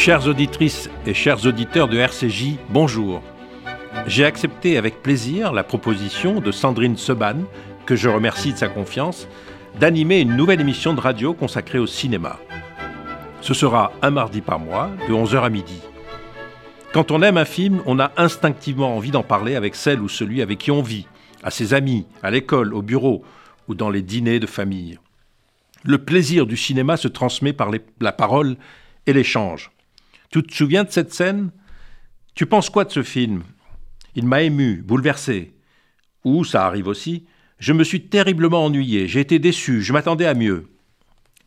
Chères auditrices et chers auditeurs de RCJ, bonjour. J'ai accepté avec plaisir la proposition de Sandrine Seban, que je remercie de sa confiance, d'animer une nouvelle émission de radio consacrée au cinéma. Ce sera un mardi par mois, de 11h à midi. Quand on aime un film, on a instinctivement envie d'en parler avec celle ou celui avec qui on vit, à ses amis, à l'école, au bureau ou dans les dîners de famille. Le plaisir du cinéma se transmet par la parole et l'échange. Tu te souviens de cette scène? Tu penses quoi de ce film? Il m'a ému, bouleversé. Ou, ça arrive aussi, je me suis terriblement ennuyé, j'ai été déçu, je m'attendais à mieux.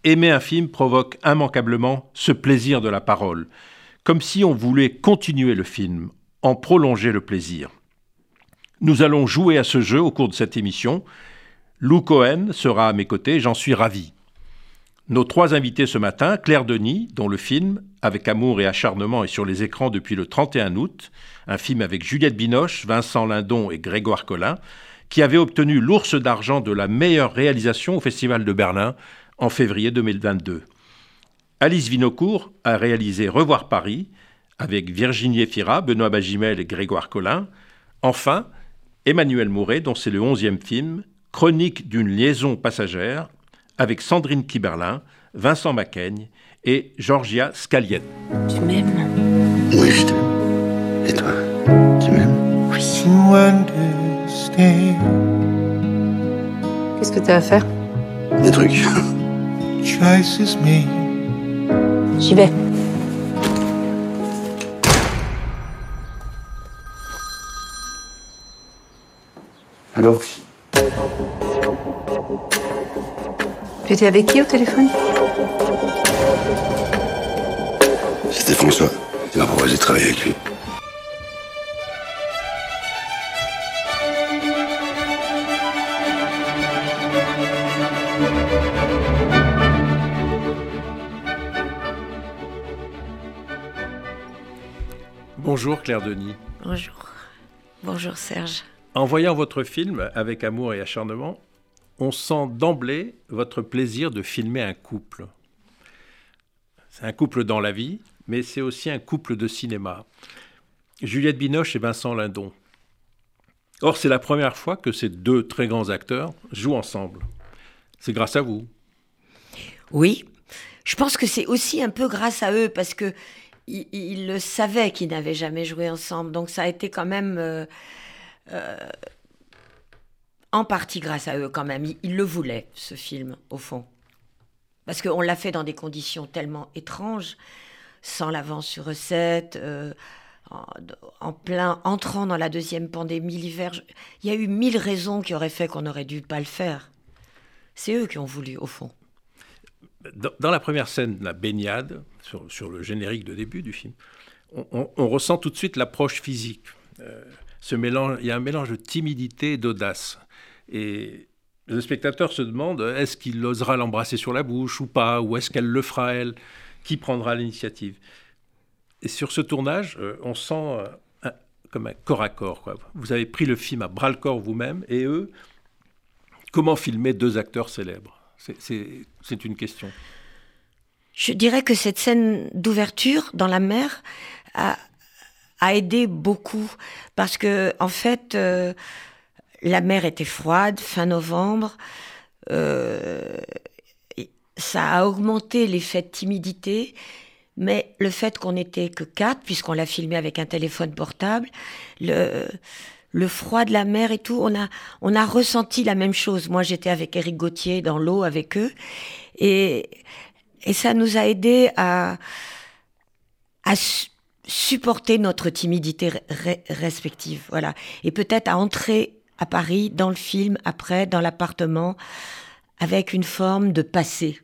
Aimer un film provoque immanquablement ce plaisir de la parole, comme si on voulait continuer le film, en prolonger le plaisir. Nous allons jouer à ce jeu au cours de cette émission. Lou Cohen sera à mes côtés, j'en suis ravi. Nos trois invités ce matin, Claire Denis, dont le film, avec amour et acharnement, est sur les écrans depuis le 31 août, un film avec Juliette Binoche, Vincent Lindon et Grégoire Collin, qui avait obtenu l'ours d'argent de la meilleure réalisation au Festival de Berlin en février 2022. Alice Vinocourt a réalisé Revoir Paris avec Virginie Efira, Benoît Bagimel et Grégoire Collin. Enfin, Emmanuel Mouret, dont c'est le onzième film, Chronique d'une liaison passagère, avec Sandrine Kiberlin, Vincent Macaigne et Georgia Scaliette. Tu m'aimes Oui, je t'aime. Et toi Tu m'aimes? Oui. Qu'est-ce que t'as à faire? Des trucs. J'y vais. Allô? Tu étais avec qui au téléphone C'était François. Il m'a proposé de travailler avec lui. Bonjour Claire Denis. Bonjour. Bonjour Serge. En voyant votre film avec amour et acharnement, on sent d'emblée votre plaisir de filmer un couple. C'est un couple dans la vie, mais c'est aussi un couple de cinéma. Juliette Binoche et Vincent Lindon. Or, c'est la première fois que ces deux très grands acteurs jouent ensemble. C'est grâce à vous. Oui, je pense que c'est aussi un peu grâce à eux parce que ils, le savaient qu'ils n'avaient jamais joué ensemble. Donc ça a été quand même euh, euh, en partie grâce à eux quand même. Ils, le voulaient, ce film, au fond. Parce qu'on l'a fait dans des conditions tellement étranges, sans l'avance sur recette, euh, en, plein entrant dans la deuxième pandémie l'hiver. Il y a eu mille raisons qui auraient fait qu'on aurait dû pas le faire. C'est eux qui ont voulu, au fond. Dans, la première scène, la baignade, sur, le générique de début du film, on ressent tout de suite l'approche physique. Euh, il y a un mélange de timidité et d'audace. Et le spectateur se demande est-ce qu'il osera l'embrasser sur la bouche ou pas, ou est-ce qu'elle le fera elle? Qui prendra l'initiative? Et sur ce tournage, euh, on sent euh, comme un corps à corps. Vous avez pris le film à bras le corps vous-même, et eux, comment filmer deux acteurs célèbres? C'est une question. Je dirais que cette scène d'ouverture dans la mer a, a aidé beaucoup parce que en fait euh, la mer était froide fin novembre. euh, ça a augmenté l'effet de timidité, mais le fait qu'on n'était que quatre, puisqu'on l'a filmé avec un téléphone portable, le, le froid de la mer et tout, on a, on a ressenti la même chose. Moi, j'étais avec Eric Gauthier dans l'eau avec eux, et, et ça nous a aidé à, à supporter notre timidité re- re- respective, voilà, et peut-être à entrer à Paris dans le film après, dans l'appartement, avec une forme de passé.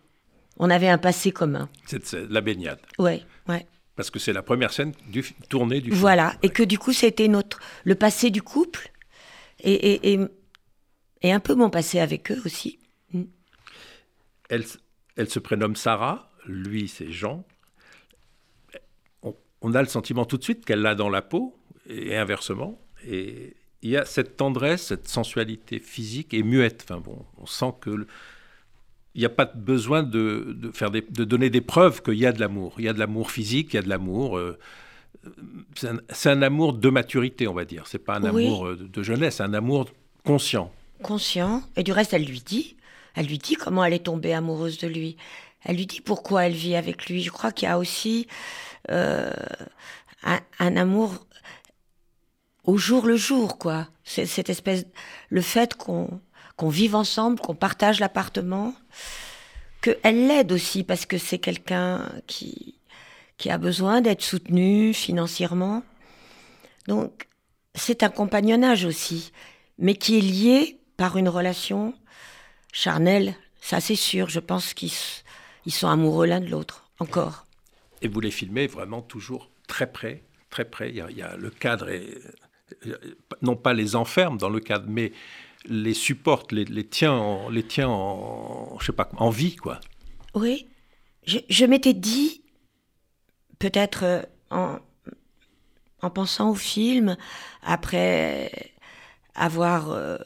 On avait un passé commun. C'est la baignade. Ouais, ouais. Parce que c'est la première scène du, tournée du film. Voilà, et que du coup, c'était notre le passé du couple et, et, et, et un peu mon passé avec eux aussi. Elle, s- elle se prénomme Sarah, lui c'est Jean. On, a le sentiment tout de suite qu'elle l'a dans la peau, et inversement. Et il y a cette tendresse, cette sensualité physique et muette. Enfin bon, on sent que le- il n'y a pas besoin de, de faire des- de donner des preuves qu'il y a de l'amour. Il y a de l'amour physique, il y a de l'amour. euh, c'est un, amour de maturité, on va dire. C'est pas un Oui. amour euh, de jeunesse, c'est un amour conscient. conscient. Et du reste, elle lui dit. Elle lui dit comment elle est tombée amoureuse de lui. Elle lui dit pourquoi elle vit avec lui. Je crois qu'il y a aussi euh, un, amour au jour le jour, quoi. C'est cette espèce, le fait qu'on qu'on vive ensemble, qu'on partage l'appartement, que elle l'aide aussi parce que c'est quelqu'un qui qui a besoin d'être soutenu financièrement. Donc c'est un compagnonnage aussi, mais qui est lié par une relation charnelle. Ça c'est sûr. Je pense qu'ils ils sont amoureux l'un de l'autre encore. Et vous les filmez vraiment toujours très près, très près. Il y a, le cadre, est, euh, non pas les enferme dans le cadre, mais les supporte, les, tient, en, les tient en, vie, quoi. Oui, je, m'étais dit, peut-être euh, en, en pensant au film, après avoir euh,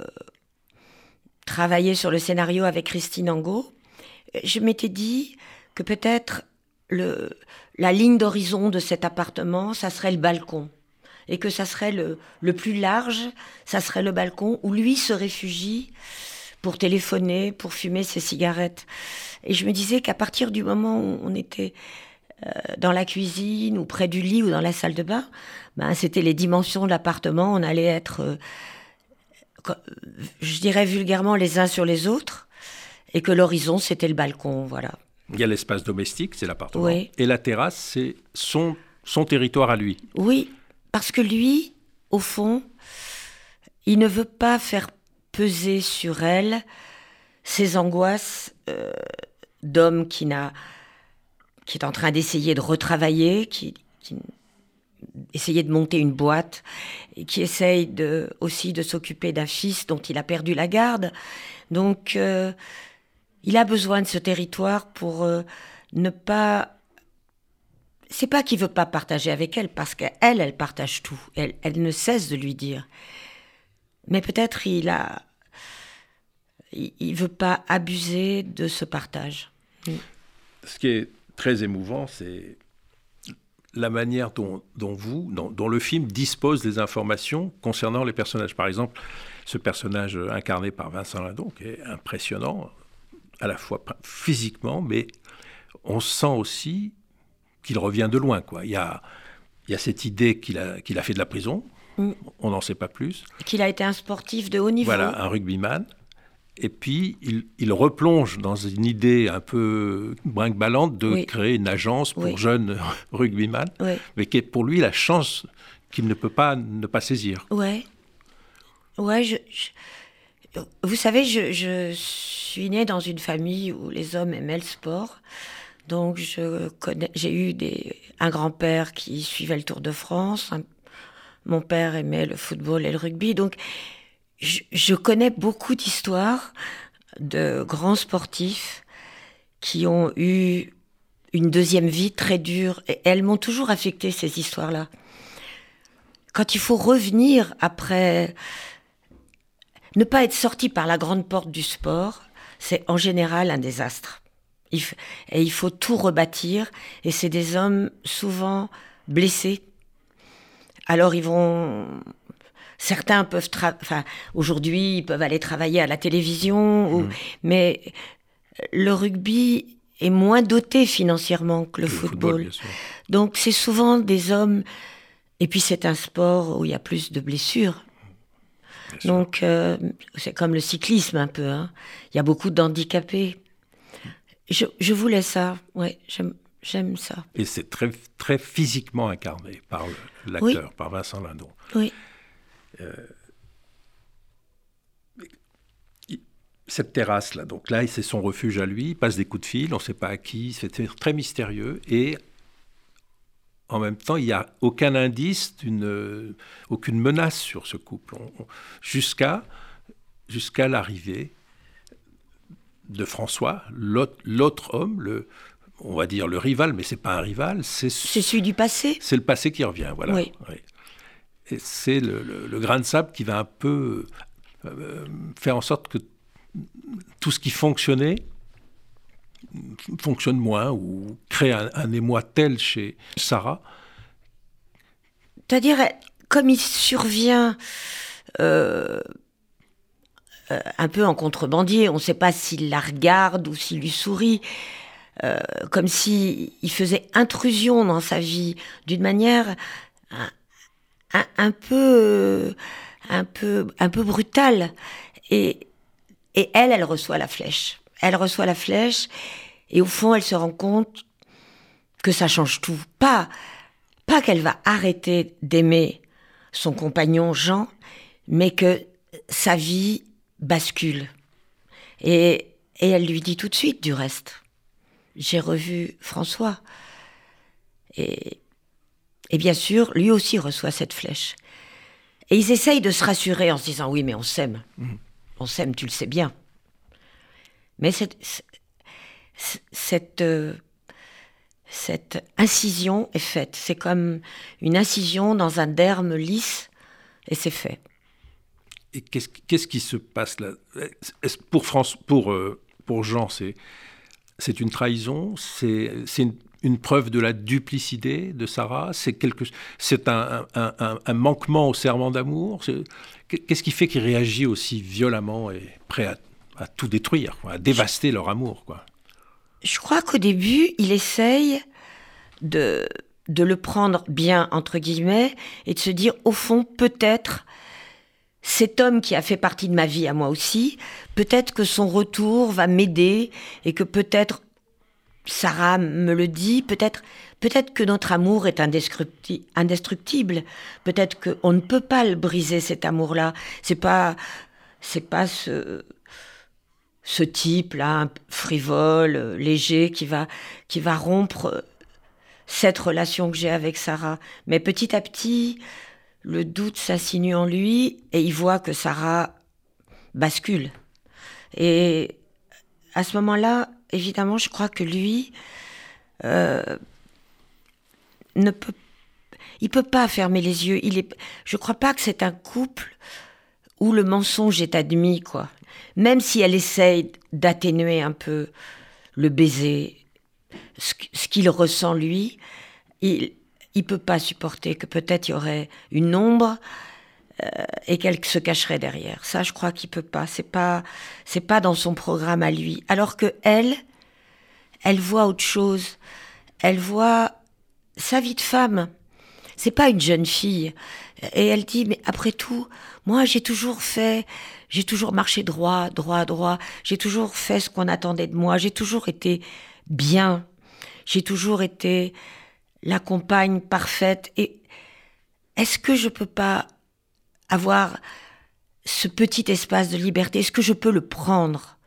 travaillé sur le scénario avec Christine Angot, je m'étais dit que peut-être le, la ligne d'horizon de cet appartement, ça serait le balcon. Et que ça serait le, le plus large, ça serait le balcon où lui se réfugie pour téléphoner, pour fumer ses cigarettes. Et je me disais qu'à partir du moment où on était euh, dans la cuisine ou près du lit ou dans la salle de bain, ben, c'était les dimensions de l'appartement. On allait être, euh, je dirais vulgairement, les uns sur les autres. Et que l'horizon, c'était le balcon, voilà. Il y a l'espace domestique, c'est l'appartement. Oui. Et la terrasse, c'est son, son territoire à lui. Oui, parce que lui, au fond, il ne veut pas faire peser sur elle ses angoisses euh, d'homme qui n'a, qui est en train d'essayer de retravailler, qui, qui essayer de monter une boîte et qui essaye de aussi de s'occuper d'un fils dont il a perdu la garde. Donc, euh, il a besoin de ce territoire pour euh, ne pas c'est pas qu'il veut pas partager avec elle, parce qu'elle, elle partage tout. Elle, elle ne cesse de lui dire. Mais peut-être il a, il, veut pas abuser de ce partage. Ce qui est très émouvant, c'est la manière dont vous, dont, dont le film dispose des informations concernant les personnages. Par exemple, ce personnage incarné par Vincent Lindon, qui est impressionnant, à la fois physiquement, mais on sent aussi qu'il revient de loin. Quoi. Il, y a, il y a cette idée qu'il a, qu'il a fait de la prison, Mm. on n'en sait pas plus. Qu'il a été un sportif de haut niveau. Voilà, un rugbyman. Et puis, il, il replonge dans une idée un peu brinque-ballante de Oui. créer une agence pour Oui. jeunes rugbyman, Oui. mais qui est pour lui la chance qu'il ne peut pas ne pas saisir. Ouais. Ouais, je, je- Vous savez, je, je suis née dans une famille où les hommes aimaient le sport. Donc, j'ai eu des, un grand-père qui suivait le Tour de France. mon père aimait le football et le rugby. Donc, je, je connais beaucoup d'histoires de grands sportifs qui ont eu une deuxième vie très dure. Et elles m'ont toujours affecté, ces histoires-là quand il faut revenir après ne pas être sorti par la grande porte du sport, c'est en général un désastre. Et il faut tout rebâtir, et c'est des hommes souvent blessés. Alors ils vont, certains peuvent, enfin aujourd'hui ils peuvent aller travailler à la télévision, ou- mais le rugby est moins doté financièrement que le, football. Donc c'est souvent des hommes, et puis c'est un sport où il y a plus de blessures. Donc euh, c'est comme le cyclisme un peu. hein. Il y a beaucoup d'handicapés. Je, je voulais ça, ouais, j'aime, ça. Et c'est très, très physiquement incarné par l'acteur, par Vincent Lindon. Oui, Cette terrasse-là, donc là, c'est son refuge à lui, il passe des coups de fil, on ne sait pas à qui, c'est très mystérieux. Et en même temps, il n'y a aucun indice, d'une, euh, aucune menace sur ce couple. Jusqu'à, jusqu'à l'arrivée de François, l'autre, l'autre homme, le, on va dire le rival, mais c'est pas un rival, c'est, c'est celui du passé. c'est le passé qui revient, voilà. Oui. Oui. Et c'est le, le- le grain de sable qui va un peu euh, faire en sorte que tout ce qui fonctionnait fonctionne moins ou crée un, émoi tel chez Sarah C'est-à-dire, comme il survient euh, euh, un peu en contrebandier, on ne sait pas s'il la regarde ou s'il lui sourit, euh, comme s'il faisait intrusion dans sa vie d'une manière un, peu, un peu, un peu brutale. Et, et elle, elle reçoit la flèche. Elle reçoit la flèche et au fond, elle se rend compte que ça change tout. Pas, pas qu'elle va arrêter d'aimer son compagnon Jean, mais que sa vie bascule. Et, et elle lui dit tout de suite du reste. J'ai revu François. Et, et bien sûr, lui aussi reçoit cette flèche. Et ils essayent de se rassurer en se disant oui, mais on s'aime. Mmh. On s'aime, tu le sais bien. Mais cette, cette, euh, cette incision est faite. C'est comme une incision dans un derme lisse et c'est fait. Et qu'est-ce qui se passe là? Euh, pour Jean, c'est une trahison? C'est une, preuve de la duplicité de Sarah? C'est un, manquement au serment d'amour? Qu'est-ce qui fait qu'il réagit aussi violemment et prêt à, tout détruire, à dévaster leur amour Je crois qu'au début, il essaye de, de le prendre bien, entre guillemets, et de se dire, au fond, peut-être cet homme qui a fait partie de ma vie à moi aussi, peut-être que son retour va m'aider et que peut-être Sarah me le dit, peut-être peut-être que notre amour est indestructible, peut-être qu'on ne peut pas le briser cet amour-là. C'est pas c'est pas ce ce type là frivole, léger qui va qui va rompre cette relation que j'ai avec Sarah, mais petit à petit, le doute s'assinue en lui et il voit que Sarah bascule. Et à ce moment-là, évidemment, je crois que lui euh, ne peut, il peut pas fermer les yeux. Il est, je crois pas que c'est un couple où le mensonge est admis, quoi. Même si elle essaye d'atténuer un peu le baiser, ce, qu'il ressent lui, il, il peut pas supporter que peut-être il y aurait une ombre euh, et qu'elle se cacherait derrière. Ça, je crois qu'il peut pas. C'est pas, pas dans son programme à lui. Alors que elle, elle voit autre chose. Elle voit sa vie de femme. C'est pas une jeune fille. Et elle dit, mais après tout, moi, j'ai toujours fait, j'ai toujours marché droit, droit, droit. J'ai toujours fait ce qu'on attendait de moi. J'ai toujours été bien. J'ai toujours été la compagne parfaite. Et est-ce que je peux pas avoir ce petit espace de liberté? Est-ce que je peux le prendre,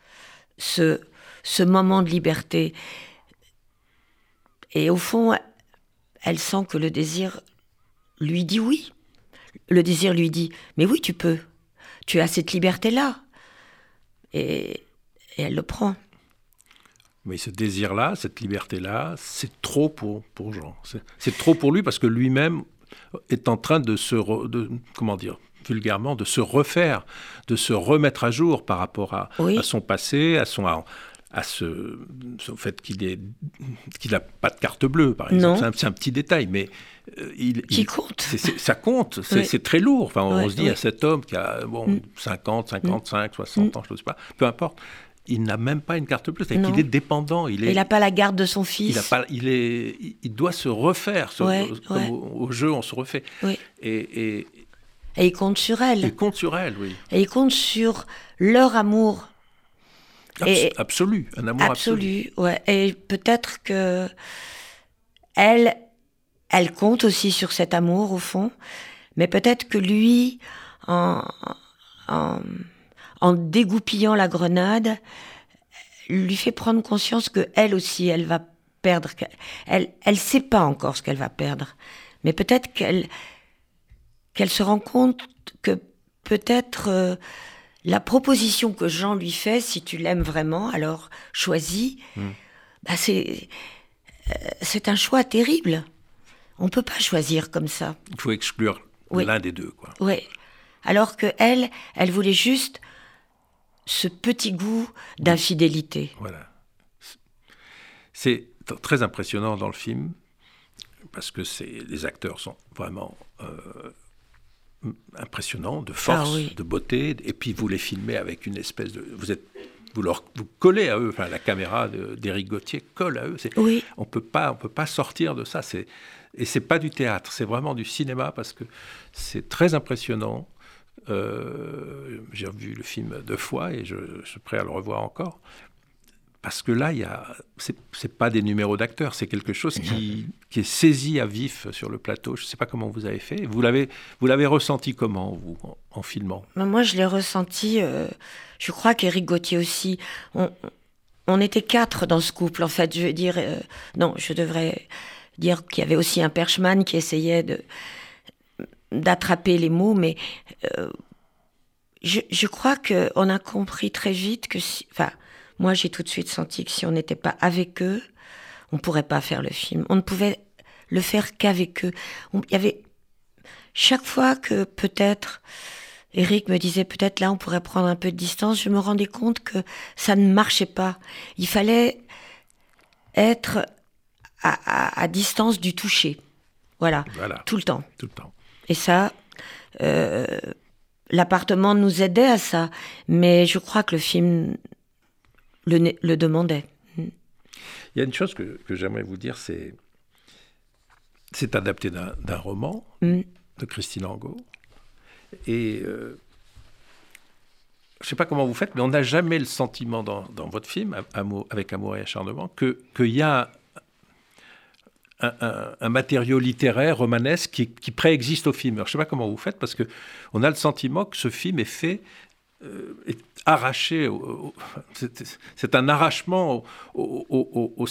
ce, ce moment de liberté? Et au fond, elle sent que le désir lui dit oui. Le désir lui dit, mais oui, tu peux. Tu as cette liberté-là. Et, et elle le prend. Mais ce désir-là, cette liberté-là, c'est trop pour, pour Jean. C'est trop pour lui parce que lui-même est en train de se, de, comment dire, vulgairement, de se refaire, de se remettre à jour par rapport à, à son passé, à son, à, ce, au fait qu'il qu'il n'a pas de carte bleue, par exemple. C'est un, petit détail, mais euh, il, qui compte. ça compte, c'est très lourd. Enfin, on se dit à cet homme qui a bon, 50, 55, 60 ans, je ne sais pas, peu importe il n'a même pas une carte bleue, c'est-à-dire qu'il est dépendant. Il n'a pas la garde de son fils. Il, a pas, il, est, il doit se refaire. comme Au, jeu, on se refait. Et, et, il compte sur elle. Il compte sur elle, oui. Et il compte sur leur amour. Absolu, un amour absolu. absolu. Ouais. Et peut-être que elle, elle compte aussi sur cet amour au fond, mais peut-être que lui, en, en en dégoupillant la grenade, lui fait prendre conscience que elle aussi, elle va perdre. Elle, elle sait pas encore ce qu'elle va perdre, mais peut-être qu'elle, qu'elle se rend compte que peut-être euh, la proposition que Jean lui fait, si tu l'aimes vraiment, alors choisis. Hmm. Bah c'est, euh, c'est un choix terrible. On peut pas choisir comme ça. Il faut exclure l'un des deux, quoi. Oui. Alors que elle, elle voulait juste ce petit goût d'infidélité. Voilà. C'est très impressionnant dans le film parce que les acteurs sont vraiment euh, impressionnants, de force, Ah oui. de beauté, et puis vous les filmez avec une espèce de, vous êtes, vous leur, vous collez à eux, enfin la caméra d'Éric Gauthier colle à eux. Oui. On peut pas, on peut pas sortir de ça. C'est et c'est pas du théâtre, c'est vraiment du cinéma parce que c'est très impressionnant. Euh, J'ai revu le film deux fois et je, je suis prêt à le revoir encore. Parce que là, il y a, c'est c'est pas des numéros d'acteurs, c'est quelque chose qui, qui est saisi à vif sur le plateau. Je ne sais pas comment vous avez fait. Vous l'avez, vous l'avez ressenti comment vous en, en filmant? Mais Moi, je l'ai ressenti. euh, je crois qu'Éric Gauthier aussi. On, on était quatre dans ce couple, en fait. Je veux dire, euh, non, je devrais dire qu'il y avait aussi un perchman qui essayait de d'attraper les mots, mais euh, je, je crois que on a compris très vite que, si, enfin, moi, j'ai tout de suite senti que si on n'était pas avec eux, on pourrait pas faire le film. On ne pouvait le faire qu'avec eux. Il y avait chaque fois que peut-être Eric me disait peut-être là on pourrait prendre un peu de distance, je me rendais compte que ça ne marchait pas. Il fallait être à, à- à distance du toucher. Voilà, Voilà, tout le temps. tout le temps. Et ça, euh, l'appartement nous aidait à ça, mais je crois que le film le, demandait. Il y a une chose que, que j'aimerais vous dire, c'est c'est adapté d'un roman Mm. de Christine Angot. Et euh, je ne sais pas comment vous faites, mais on n'a jamais le sentiment dans, dans votre film, Amour- avec Amour et acharnement, que- qu'il y a un, un- un matériau littéraire romanesque qui, qui préexiste au film. Alors, je ne sais pas comment vous faites, parce qu'on a le sentiment que ce film est fait, est arraché, c'est un arrachement au,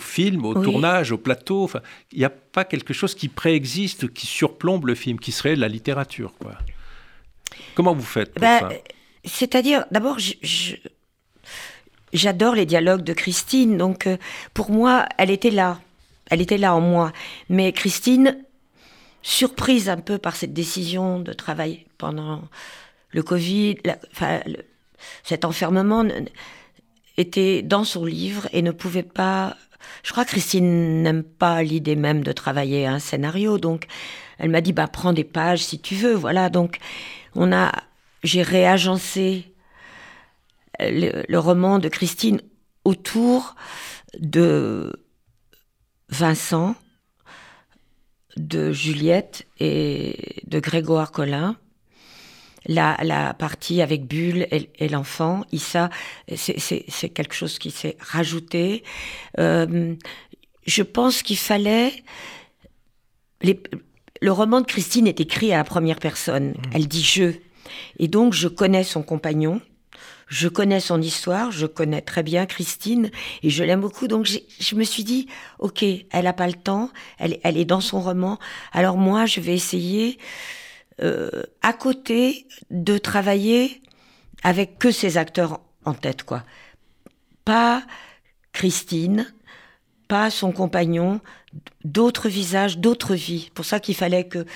film, au Oui. tournage, au plateau. Enfin, il n'y a pas quelque chose qui préexiste, qui surplombe le film, qui serait la littérature. Quoi. Comment vous faites pour Ben, ça C'est-à-dire, d'abord, j'adore les dialogues de Christine, donc euh, pour moi, elle était là. Elle était là en moi. Mais Christine, surprise un peu par cette décision de travailler pendant le Covid, cet enfermement, était dans son livre et ne pouvait pas. Je crois que Christine n'aime pas l'idée même de travailler un scénario, donc elle m'a dit bah prends des pages si tu veux, voilà. Donc on a, j'ai réagencé le, le roman de Christine autour de Vincent, de Juliette et de Grégoire Collin. La, la partie avec Bulle et, et l'enfant, Issa, c'est- quelque chose qui s'est rajouté. Euh, je pense qu'il fallait... les- le roman de Christine est écrit à la première personne. Elle dit je. Et donc, je connais son compagnon. Je connais son histoire, je connais très bien Christine et je l'aime beaucoup. Donc je me suis dit, ok, elle n'a pas le temps, elle, elle est dans son roman. Alors moi, je vais essayer euh, à côté de travailler avec que ces acteurs en tête, quoi. Pas Christine, pas son compagnon, d'autres visages, d'autres vies. Pour ça qu'il fallait que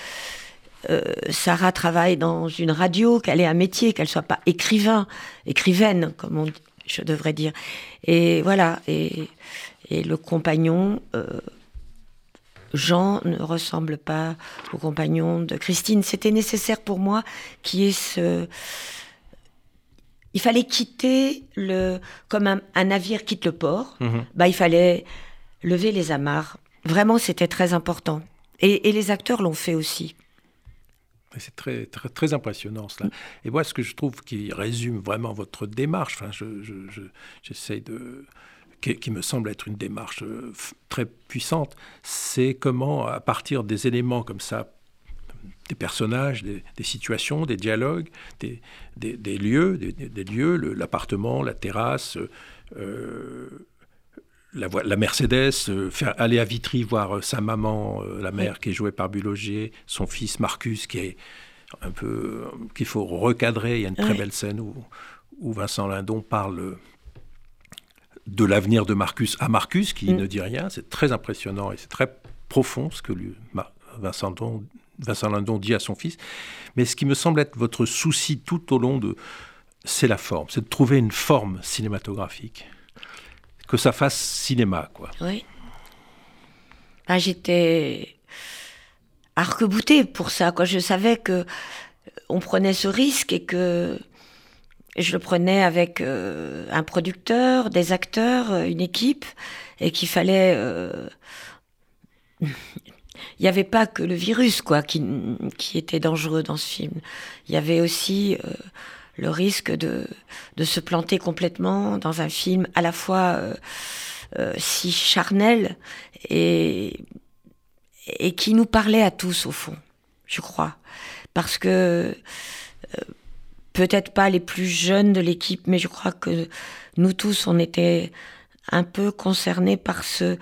euh, Sarah travaille dans une radio, qu'elle ait un métier, qu'elle soit pas écrivain, écrivaine, comme on, je devrais dire. Et voilà. Et, et le compagnon, euh, Jean ne ressemble pas au compagnon de Christine. C'était nécessaire pour moi qu'il y ait ce. Il fallait quitter le. Comme un, un navire quitte le port, Mhm. bah, il fallait lever les amarres. Vraiment, c'était très important. Et, et les acteurs l'ont fait aussi. C'est très, très, très impressionnant cela. Et moi, ce que je trouve qui résume vraiment votre démarche, enfin, je, je, je- j'essaye de, qui, qui me semble être une démarche euh, très puissante, c'est comment, à partir des éléments comme ça, des personnages, des, des situations, des dialogues, des, des, des lieux, des, lieux, l'appartement, la terrasse, euh, la, Mercedes, euh, faire aller à Vitry voir euh, sa maman, euh, la mère qui est jouée par Bulogier, son fils Marcus qui est un peu qu'il faut recadrer. Il y a une très belle scène où, où Vincent Lindon parle de l'avenir de Marcus à Marcus qui Mm. ne dit rien. C'est très impressionnant et c'est très profond ce que lui, Vincent, Lindon, Vincent Lindon dit à son fils. Mais ce qui me semble être votre souci tout au long de, c'est la forme, c'est de trouver une forme cinématographique. que ça fasse cinéma, quoi. Oui. Ah, J'étais arc-boutée pour ça. Quoi. Je savais que on prenait ce risque et que je le prenais avec euh, un producteur, des acteurs, euh, une équipe, et qu'il fallait. euh, Il n'y avait pas que le virus, quoi, qui, qui était dangereux dans ce film. Il y avait aussi euh, le risque de, de se planter complètement dans un film à la fois euh, euh, si charnel et, et qui nous parlait à tous, au fond, je crois. Parce que peut-être pas les plus jeunes de l'équipe, mais je crois que nous tous, on était un peu concernés par ce,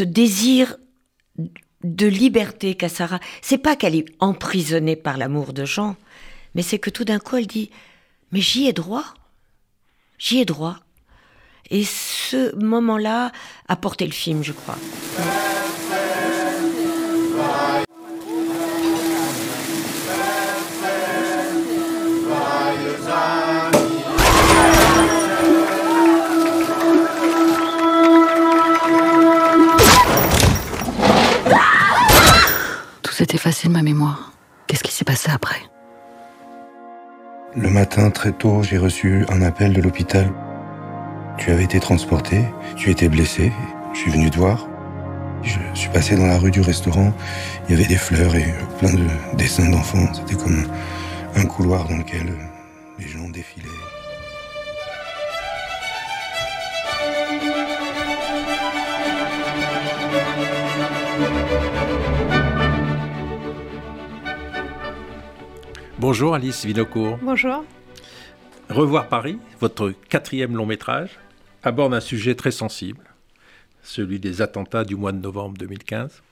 désir de liberté qu'a Sarah. C'est pas qu'elle est emprisonnée par l'amour de Jean, mais c'est que tout d'un coup elle dit Mais j'y ai droit. J'y ai droit. Et ce moment-là a porté le film, je crois. S'est effacé de ma mémoire. Qu'est-ce qui s'est passé après? Le matin, très tôt, j'ai reçu un appel de l'hôpital. Tu avais été transporté, tu étais blessé, je suis venu te voir. Je suis passé dans la rue du restaurant, il y avait des fleurs et plein de dessins d'enfants. C'était comme un couloir dans lequel les gens défilaient. Bonjour Alice Vinocourt. Bonjour. Revoir Paris, votre quatrième long métrage, aborde un sujet très sensible, celui des attentats du mois de novembre 2015.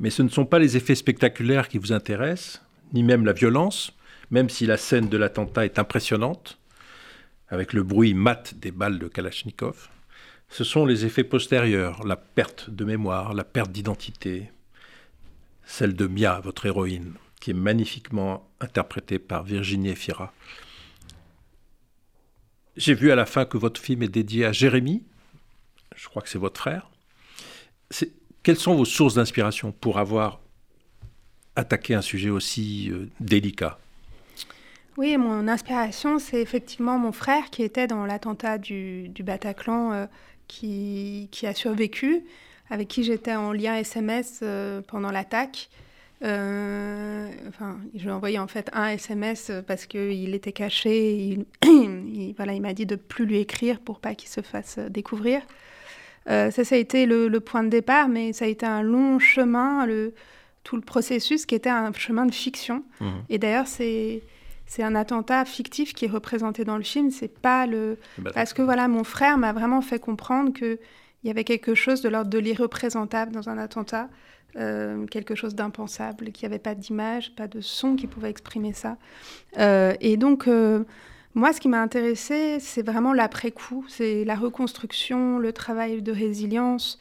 Mais ce ne sont pas les effets spectaculaires qui vous intéressent, ni même la violence, même si la scène de l'attentat est impressionnante, avec le bruit mat des balles de Kalachnikov. Ce sont les effets postérieurs, la perte de mémoire, la perte d'identité, celle de Mia, votre héroïne, qui est magnifiquement interprétée par Virginie Efira. J'ai vu à la fin que votre film est dédié à Jérémy, je crois que c'est votre frère. Quelles sont vos sources d'inspiration pour avoir attaqué un sujet aussi euh, délicat? Oui, mon inspiration, c'est effectivement mon frère qui était dans l'attentat du, Bataclan, euh, qui, qui a survécu, avec qui j'étais en lien SMS euh, pendant l'attaque. Euh, enfin, je lui ai envoyé en fait un SMS parce qu'il était caché. Il, il- voilà, il m'a dit de plus lui écrire pour pas qu'il se fasse découvrir. Euh, ça, ça a été le, le point de départ, mais ça a été un long chemin, le, tout le processus qui était un chemin de fiction. Mhm. Et d'ailleurs, c'est c'est un attentat fictif qui est représenté dans le film. C'est pas le Le parce que voilà, mon frère m'a vraiment fait comprendre que il y avait quelque chose de l'ordre de l'irreprésentable dans un attentat, euh, quelque chose d'impensable, qu'il n'y avait pas d'image, pas de son qui pouvait exprimer ça. Euh, et donc, euh, moi, ce qui m'a intéressé, c'est vraiment l'après-coup, c'est la reconstruction, le travail de résilience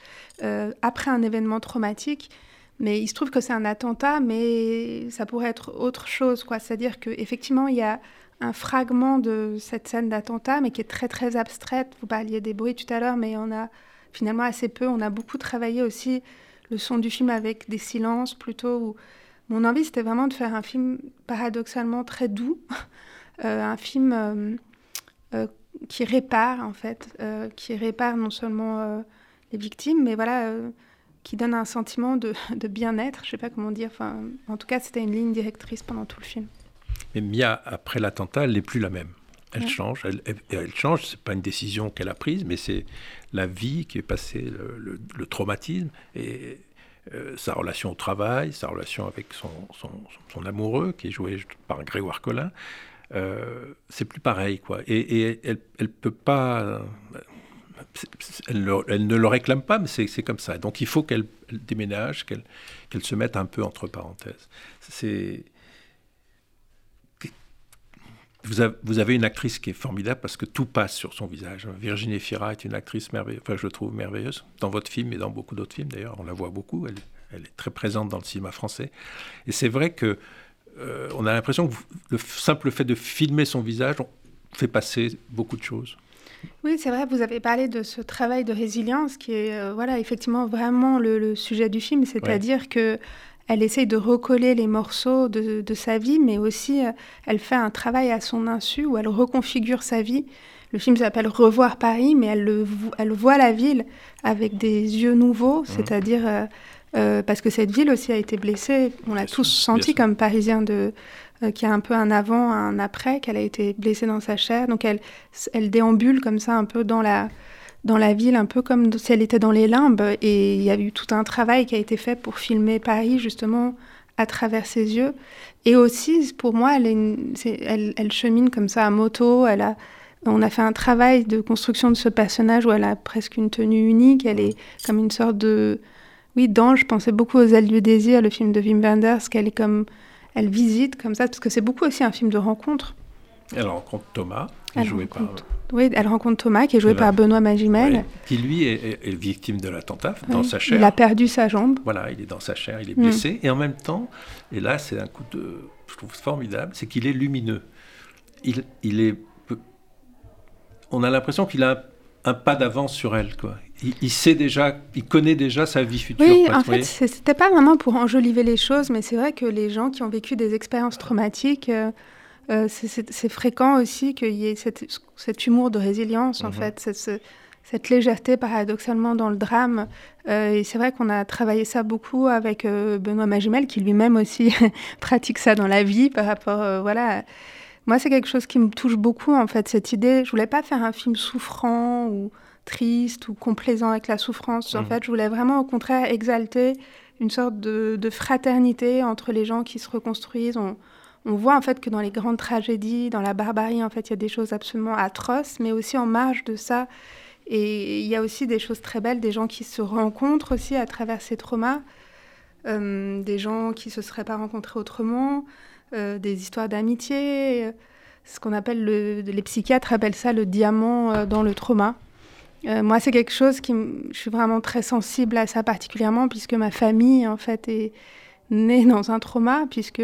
après un événement traumatique. Mais il se trouve que c'est un attentat, mais ça pourrait être autre chose, quoi. C'est-à-dire qu'effectivement, il y a un fragment de cette scène d'attentat, mais qui est très très abstraite. Vous parliez des bruits tout à l'heure, mais on a finalement assez peu. On a beaucoup travaillé aussi le son du film avec des silences plutôt. Où... Mon envie, c'était vraiment de faire un film paradoxalement très doux, Euh, un film euh, euh, qui répare en fait, qui répare non seulement les victimes, mais voilà, qui donne un sentiment de, bien-être. Je sais pas comment dire. En tout cas, c'était une ligne directrice pendant tout le film. Mais Mia, après l'attentat, elle n'est plus la même. Elle Ouais. change, elle, elle, elle change, c'est pas une décision qu'elle a prise, mais c'est la vie qui est passée, le, le- le traumatisme, et euh, sa relation au travail, sa relation avec son, son, son amoureux, qui est joué par Grégoire Collin. Euh, c'est plus pareil, quoi. Et, et elle, elle peut pas. c'est- c'est- Elle, le- elle ne le réclame pas, mais c'est comme ça. Donc il faut qu'elle elle déménage, qu'elle qu'elle se mette un peu entre parenthèses. C'est vous avez, vous avez une actrice qui est formidable parce que tout passe sur son visage. Virginie Fira est une actrice merveilleuse, enfin je le trouve merveilleuse, dans votre film et dans beaucoup d'autres films d'ailleurs, on la voit beaucoup, elle, elle est très présente dans le cinéma français. Et c'est vrai que euh, on a l'impression que le simple fait de filmer son visage fait passer beaucoup de choses. Oui, c'est vrai, vous avez parlé de ce travail de résilience qui est euh, voilà, effectivement vraiment le, sujet du film, c'est-à-dire que elle essaye de recoller les morceaux de, sa vie, mais aussi euh, elle fait un travail à son insu où elle reconfigure sa vie. Le film s'appelle Revoir Paris, mais elle, le, elle voit la ville avec des yeux nouveaux, mmh. c'est-à-dire euh, parce que cette ville aussi a été blessée. On l'a tous senti comme Parisien de, euh, qui a un peu un avant, un après, qu'elle a été blessée dans sa chair. Donc elle, elle déambule comme ça un peu dans la, dans la ville, un peu comme si elle était dans les limbes. Et il y a eu tout un travail qui a été fait pour filmer Paris justement à travers ses yeux. Et aussi, pour moi, elle, est elle, elle, chemine comme ça à moto. Elle a, on a fait un travail de construction de ce personnage où elle a presque une tenue unique. Elle est comme une sorte de... Oui, d'ange. Je pensais beaucoup aux Ailes du désir, le film de Wim Wenders, qu'elle est comme elle visite comme ça, parce que c'est beaucoup aussi un film de rencontre. Elle rencontre Thomas, qui joué par... Oui, elle rencontre Thomas, qui est joué par Benoît Magimel. qui lui est, victime de l'attentat, dans sa chair. Il a perdu sa jambe. Voilà, il est dans sa chair, il est blessé. Mm. Et en même temps, et là c'est un coup de... Je trouve formidable, c'est qu'il est lumineux. Il, il est... On a l'impression qu'il a un pas d'avance sur elle, quoi il, sait déjà, il connaît déjà sa vie future. Oui, en fait, c'était pas vraiment pour enjoliver les choses, mais c'est vrai que les gens qui ont vécu des expériences traumatiques, euh, euh, c'est fréquent aussi qu'il y ait cet humour de résilience, en mhm. fait, cette, cette, légèreté paradoxalement dans le drame. Euh, et c'est vrai qu'on a travaillé ça beaucoup avec Benoît Magimel, qui lui-même aussi pratique ça dans la vie par rapport, voilà. Moi, c'est quelque chose qui me touche beaucoup, en fait, cette idée. Je voulais pas faire un film souffrant ou triste ou complaisant avec la souffrance. En mmh. fait, je voulais vraiment au contraire exalter une sorte de, fraternité entre les gens qui se reconstruisent. On, voit en fait que dans les grandes tragédies, dans la barbarie, en fait, il y a des choses absolument atroces, mais aussi en marge de ça. Et il y a aussi des choses très belles, des gens qui se rencontrent aussi à travers ces traumas, euh, des gens qui se seraient pas rencontrés autrement, euh, des histoires d'amitié. Ce qu'on appelle le, les psychiatres appellent ça le diamant euh, dans le trauma. Euh, moi, c'est quelque chose qui, je suis vraiment très sensible à ça particulièrement, puisque ma famille, en fait, est née dans un trauma, puisque,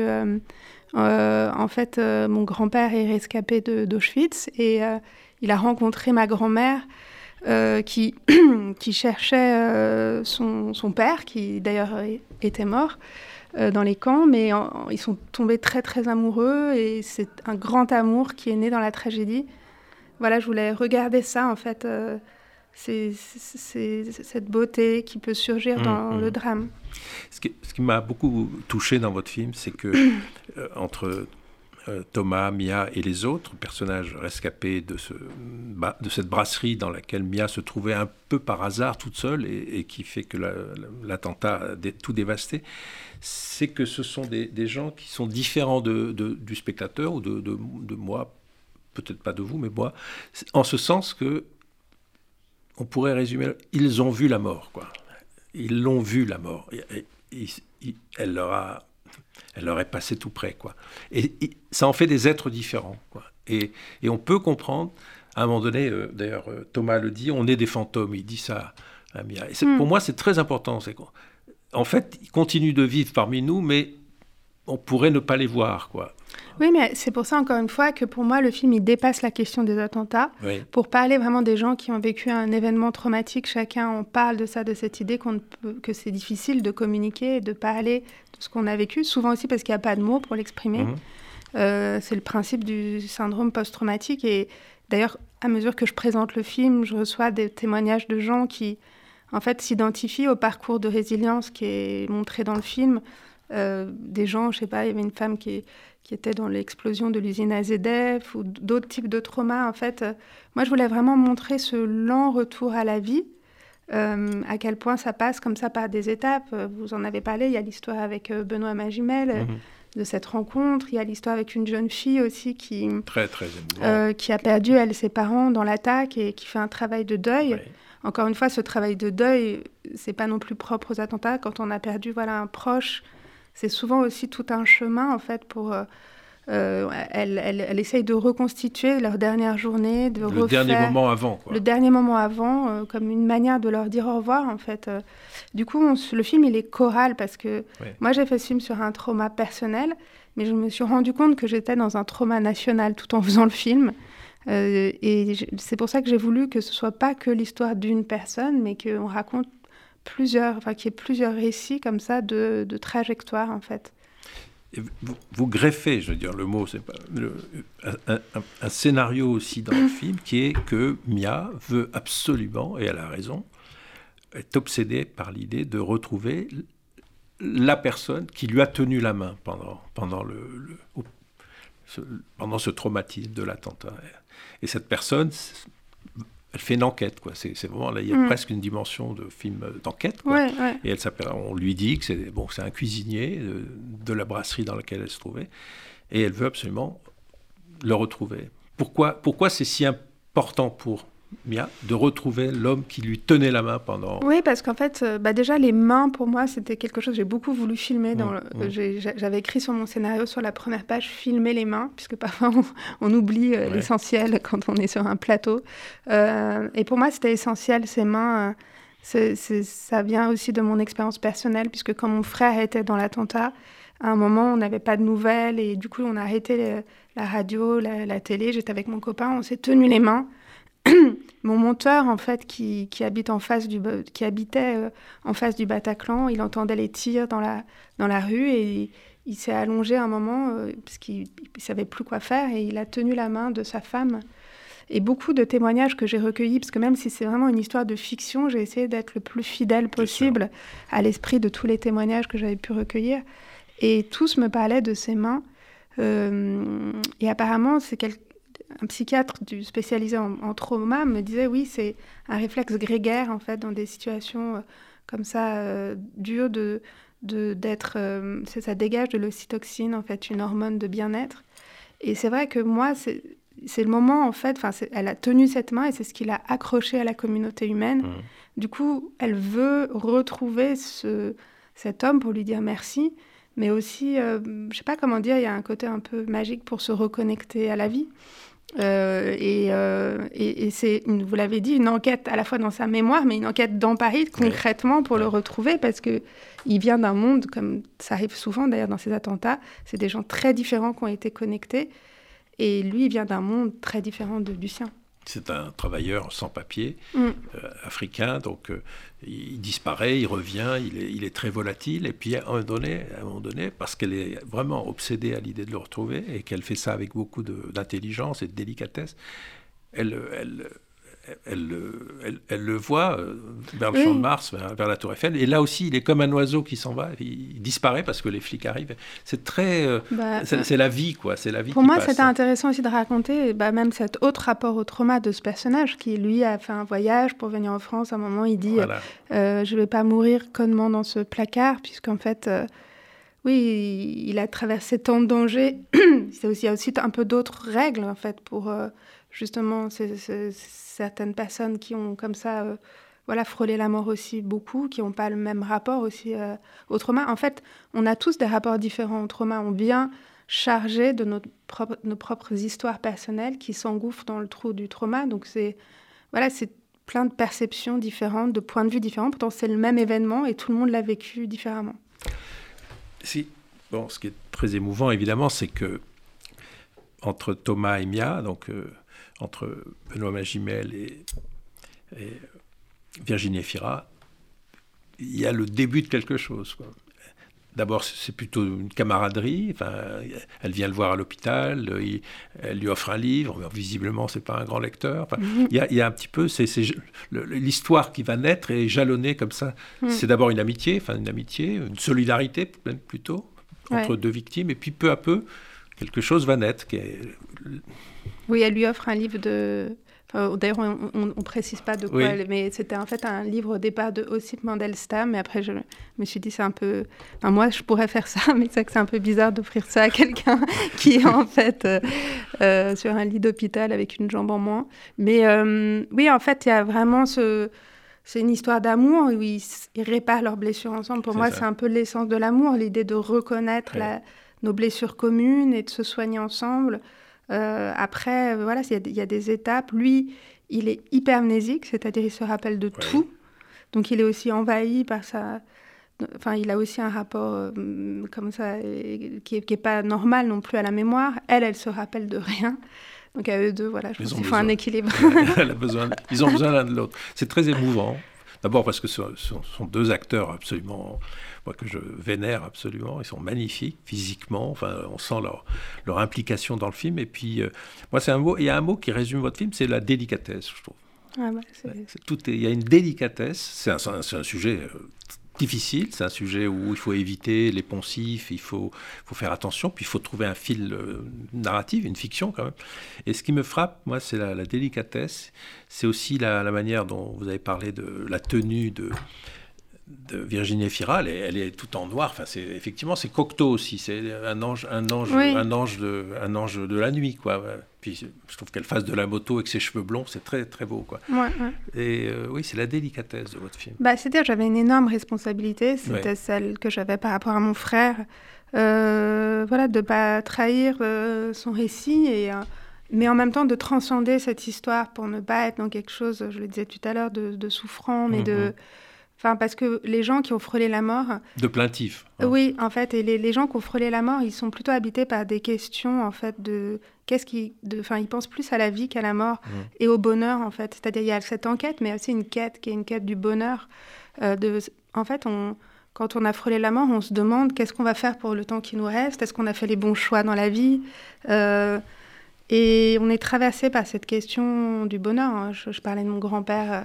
euh, euh, en fait, mon grand-père est rescapé d'Auschwitz et il a rencontré ma grand-mère qui, cherchait son, père, qui d'ailleurs était mort dans les camps, mais ils sont tombés très, très amoureux et c'est un grand amour qui est né dans la tragédie. Voilà, je voulais regarder ça, en fait c'est cette beauté qui peut surgir mmh, dans mmh. le drame. Ce qui, m'a beaucoup touché dans votre film, c'est que euh, entre euh, Thomas, Mia et les autres personnages rescapés de, ce, de cette brasserie dans laquelle Mia se trouvait un peu par hasard toute seule et, qui fait que l'attentat a tout dévasté, c'est que ce sont des, gens qui sont différents de, du spectateur ou de, de moi, peut-être pas de vous, mais moi, en ce sens que on pourrait résumer, ils ont vu la mort, quoi. Ils l'ont vu la mort. elle leur a, elle leur est passée tout près, quoi. Et, ça en fait des êtres différents, quoi. Et, on peut comprendre, à un moment donné, euh, d'ailleurs euh, Thomas le dit, on est des fantômes. Il dit ça à Mia. Et hmm. pour moi, c'est très important. C'est en fait, ils continuent de vivre parmi nous, mais on pourrait ne pas les voir, quoi. Oui, mais c'est pour ça, encore une fois, que pour moi, le film, il dépasse la question des attentats. Pour parler vraiment des gens qui ont vécu un événement traumatique, chacun en parle de ça, de cette idée qu'on que c'est difficile de communiquer et de parler de ce qu'on a vécu, souvent aussi parce qu'il n'y a pas de mots pour l'exprimer. Mhm. Euh, c'est le principe du syndrome post-traumatique. Et d'ailleurs, à mesure que je présente le film, je reçois des témoignages de gens qui, en fait, s'identifient au parcours de résilience qui est montré dans le film. Euh, des gens, je sais pas, il y avait une femme qui, qui était dans l'explosion de l'usine AZF ou d'autres types de traumas. En fait, euh, moi, je voulais vraiment montrer ce lent retour à la vie, euh, à quel point ça passe comme ça par des étapes. Vous en avez parlé, il y a l'histoire avec Benoît Magimel. Mhm. de cette rencontre. Il y a l'histoire avec une jeune fille aussi qui, très, très qui a perdu, elle, ses parents dans l'attaque et qui fait un travail de deuil. Encore une fois, ce travail de deuil, c'est pas non plus propre aux attentats. Quand on a perdu voilà, un proche, c'est souvent aussi tout un chemin, en fait, pour... Euh, euh, elle, elle, essaye de reconstituer leur dernière journée, de le dernier moment avant. Le dernier moment avant, euh, comme une manière de leur dire au revoir, en fait. Du coup, le film, il est choral parce que moi, j'ai fait ce film sur un trauma personnel, mais je me suis rendu compte que j'étais dans un trauma national tout en faisant le film. Euh, et c'est pour ça que j'ai voulu que ce soit pas que l'histoire d'une personne, mais qu'on raconte plusieurs, enfin qu'il y ait plusieurs récits comme ça de, de trajectoire en fait. vous, greffez, je veux dire, le mot, c'est pas un, un, scénario aussi dans le film qui est que Mia veut absolument, et elle a raison, est obsédée par l'idée de retrouver la personne qui lui a tenu la main pendant, pendant, le, ce, pendant ce traumatisme de l'attentat. Et cette personne, elle fait une enquête, quoi. C'est, vraiment là, il y a mm. presque une dimension de film d'enquête, Et elle s'appelle, on lui dit que c'est bon, c'est un cuisinier de, de, la brasserie dans laquelle elle se trouvait, et elle veut absolument le retrouver. Pourquoi, pourquoi c'est si important pour Mia, de retrouver l'homme qui lui tenait la main pendant. Oui, parce qu'en fait, euh, bah déjà, les mains, pour moi, c'était quelque chose que j'ai beaucoup voulu filmer. Dans mmh, mmh. J'avais écrit sur mon scénario, sur la première page, filmer les mains, puisque parfois on, oublie euh, l'essentiel quand on est sur un plateau. Euh, et pour moi, c'était essentiel, ces mains. ça vient aussi de mon expérience personnelle, puisque quand mon frère était dans l'attentat, à un moment, on n'avait pas de nouvelles, et du coup, on a arrêté la radio, la, la télé. J'étais avec mon copain, on s'est tenu les mains. mon monteur, en fait, qui, habite en face du, qui habitait euh, en face du Bataclan, il entendait les tirs dans la, dans la rue et il, s'est allongé un moment euh, parce qu'il ne savait plus quoi faire et il a tenu la main de sa femme. Et beaucoup de témoignages que j'ai recueillis, parce que même si c'est vraiment une histoire de fiction, j'ai essayé d'être le plus fidèle possible à l'esprit de tous les témoignages que j'avais pu recueillir. Et tous me parlaient de ses mains. Euh, et apparemment, c'est quelque un psychiatre du, spécialisé en, trauma me disait oui, c'est un réflexe grégaire en fait dans des situations euh, comme ça euh, dures de d'être euh, ça dégage de l'ocytoxine en fait une hormone de bien-être. Et c'est vrai que moi c'est c'est le moment en fait enfin elle a tenu cette main et c'est ce qui l'a accrochée à la communauté humaine. Mmh. du coup elle veut retrouver ce cet homme pour lui dire merci mais aussi je sais pas comment dire il y a un côté un peu magique pour se reconnecter à la vie euh, euh, et, et, c'est, vous l'avez dit, une enquête à la fois dans sa mémoire, mais une enquête dans Paris concrètement pour le retrouver, parce que il vient d'un monde, comme ça arrive souvent d'ailleurs dans ces attentats, c'est des gens très différents qui ont été connectés, et lui, il vient d'un monde très différent de, du sien. C'est un travailleur sans papier, mm. euh, africain, donc euh, il disparaît, il revient, il est, il est, très volatile, et puis à un moment donné, à un moment donné parce qu'elle est vraiment obsédée à l'idée de le retrouver, et qu'elle fait ça avec beaucoup d'intelligence et de délicatesse, elle, elle, elle, elle, le voit euh, vers le champ de Mars, vers, la Tour Eiffel. Et là aussi, il est comme un oiseau qui s'en va. Il disparaît parce que les flics arrivent. C'est très. Euh, bah, c'est la vie, quoi. C'est la vie. Pour moi, c'était intéressant aussi de raconter bah, même cet autre rapport au trauma de ce personnage qui, lui, a fait un voyage pour venir en France. À un moment, il dit euh, Je ne vais pas mourir connement dans ce placard, puisqu'en fait. oui, il a traversé tant de dangers. aussi, il y a aussi un peu d'autres règles, en fait, pour justement certaines personnes qui ont comme ça euh, voilà, frôlé la mort aussi beaucoup, qui n'ont pas le même rapport aussi euh, au trauma. En fait, on a tous des rapports différents au trauma. On vient chargé de notre nos propres histoires personnelles qui s'engouffrent dans le trou du trauma. Donc c'est voilà, c'est plein de perceptions différentes, de points de vue différents. Pourtant, c'est le même événement et tout le monde l'a vécu différemment. Si. Bon, ce qui est très émouvant, évidemment, c'est que entre Thomas et Mia, donc euh, entre Benoît Magimel et, Virginie Efira, il y a le début de quelque chose. D'abord, c'est plutôt une camaraderie. Enfin, elle vient le voir à l'hôpital, elle lui offre un livre. Visiblement, c'est pas un grand lecteur. Mhm. il, y a, un petit peu, c'est l'histoire qui va naître et jalonner comme ça. Mhm. C'est d'abord une amitié, enfin une amitié, une solidarité plutôt entre deux victimes, et puis peu à peu, quelque chose va naître. Qui est oui, elle lui offre un livre de. D'ailleurs, on ne précise pas de quoi, mais c'était en fait un livre au départ de Ossip Mandelstam. Mais après, je me suis dit, c'est un peu. moi, je pourrais faire ça, mais c'est que c'est un peu bizarre d'offrir ça à quelqu'un qui est en fait euh, euh, sur un lit d'hôpital avec une jambe en moins. Mais euh, oui, en fait, il y a vraiment ce. C'est une histoire d'amour où ils, réparent leurs blessures ensemble. Pour moi, c'est un peu l'essence de l'amour, l'idée de reconnaître nos blessures communes et de se soigner ensemble. Euh, après, voilà, il y, a des étapes. Lui, il est hypermnésique, c'est-à-dire il se rappelle de tout. Donc il est aussi envahi par sa... Enfin, il a aussi un rapport euh, comme ça qui n'est est pas normal non plus à la mémoire. Elle, elle se rappelle de rien. Donc à eux deux, voilà, je Ils pense qu'il faut un équilibre. Elle a besoin, ils ont besoin l'un de l'autre. C'est très émouvant. D'abord parce que ce sont, sont deux acteurs absolument, moi, que je vénère absolument. Ils sont magnifiques physiquement. Enfin, on sent leur, leur implication dans le film. Et puis, euh, moi, c'est un mot. Il y a un mot qui résume votre film, c'est la délicatesse, je trouve. Ah bah, tout est- il y a une délicatesse. C'est un, un sujet euh, difficile. C'est un sujet où il faut éviter les poncifs, il faut, faut faire attention, puis il faut trouver un fil euh, narratif, une fiction quand même. Et ce qui me frappe, moi, c'est la, la délicatesse. C'est aussi la, la manière dont vous avez parlé de la tenue de de Virginie Efira, elle est, elle est tout en noir. Enfin, c'est effectivement c'est Cocteau aussi. C'est un ange, un ange, Oui. un ange de, un ange de la nuit, quoi. Puis je trouve qu'elle fasse de la moto avec ses cheveux blonds, c'est très très beau, quoi. Ouais, ouais. Et euh, oui, c'est la délicatesse de votre film. Bah, c'est-à-dire j'avais une énorme responsabilité, c'était Ouais. celle que j'avais par rapport à mon frère, euh, voilà, de pas trahir euh, son récit et euh, mais en même temps de transcender cette histoire pour ne pas être dans quelque chose, je le disais tout à l'heure, de, de souffrant, mais de, Mhm. Enfin parce que les gens qui ont frôlé la mort, De plaintif. hein. oui, en fait, et les, les gens qui ont frôlé la mort, ils sont plutôt habités par des questions, en fait, de qu'est-ce qui, enfin, ils pensent plus à la vie qu'à la mort Mhm. et au bonheur, en fait. C'est-à-dire, il y a cette enquête, mais aussi une quête qui est une quête du bonheur. euh, de, en fait, on, quand on a frôlé la mort, on se demande qu'est-ce qu'on va faire pour le temps qui nous reste. Est-ce qu'on a fait les bons choix dans la vie Euh, Et on est traversé par cette question du bonheur. hein. Je, je parlais de mon grand-père euh,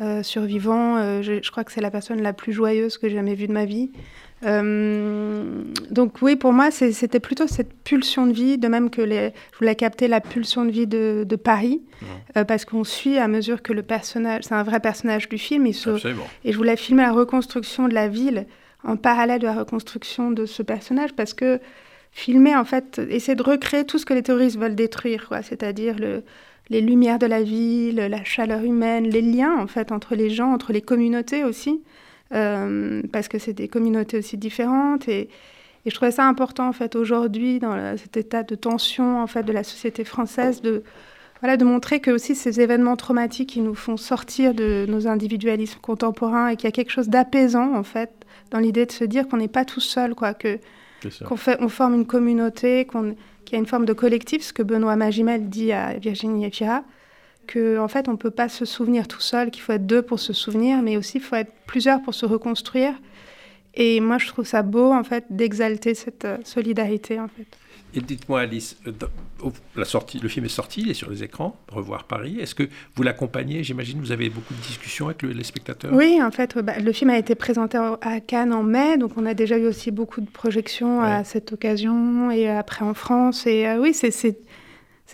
euh, survivant. euh, je, je crois que c'est la personne la plus joyeuse que j'ai jamais vue de ma vie. Euh, donc oui, pour moi, c'était plutôt cette pulsion de vie, de même que les, je voulais capter la pulsion de vie de, de Paris, parce qu'on suit à mesure que le personnage, c'est un vrai personnage du film, se, Absolument. et je voulais filmer la reconstruction de la ville en parallèle de la reconstruction de ce personnage parce que filmer, en fait, essayer de recréer tout ce que les terroristes veulent détruire, quoi. C'est-à-dire le, les lumières de la ville, la chaleur humaine, les liens, en fait, entre les gens, entre les communautés aussi, euh, parce que c'est des communautés aussi différentes et, et je trouvais ça important, en fait, aujourd'hui, dans la- cet état de tension, en fait, de la société française, de, voilà, de montrer que aussi ces événements traumatiques qui nous font sortir de nos individualismes contemporains et qu'il y a quelque chose d'apaisant en fait dans l'idée de se dire qu'on n'est pas tout seul, quoi, que qu'on fait, on forme une communauté, qu'on, qu'il y a une forme de collectif, ce que Benoît Magimel dit à Virginie Efira, que en fait on peut pas se souvenir tout seul, qu'il faut être deux pour se souvenir, mais aussi il faut être plusieurs pour se reconstruire. Et moi je trouve ça beau en fait d'exalter cette euh, solidarité en fait. Et dites-moi, Alice, euh, la sortie, le film est sorti, il est sur les écrans, Revoir Paris. Est-ce que vous l'accompagnez? J'imagine que vous avez beaucoup de discussions avec le- les spectateurs Oui, en fait, bah, le film a été présenté à Cannes en mai, donc on a déjà eu aussi beaucoup de projections à cette occasion et après en France. Et euh, oui, c'est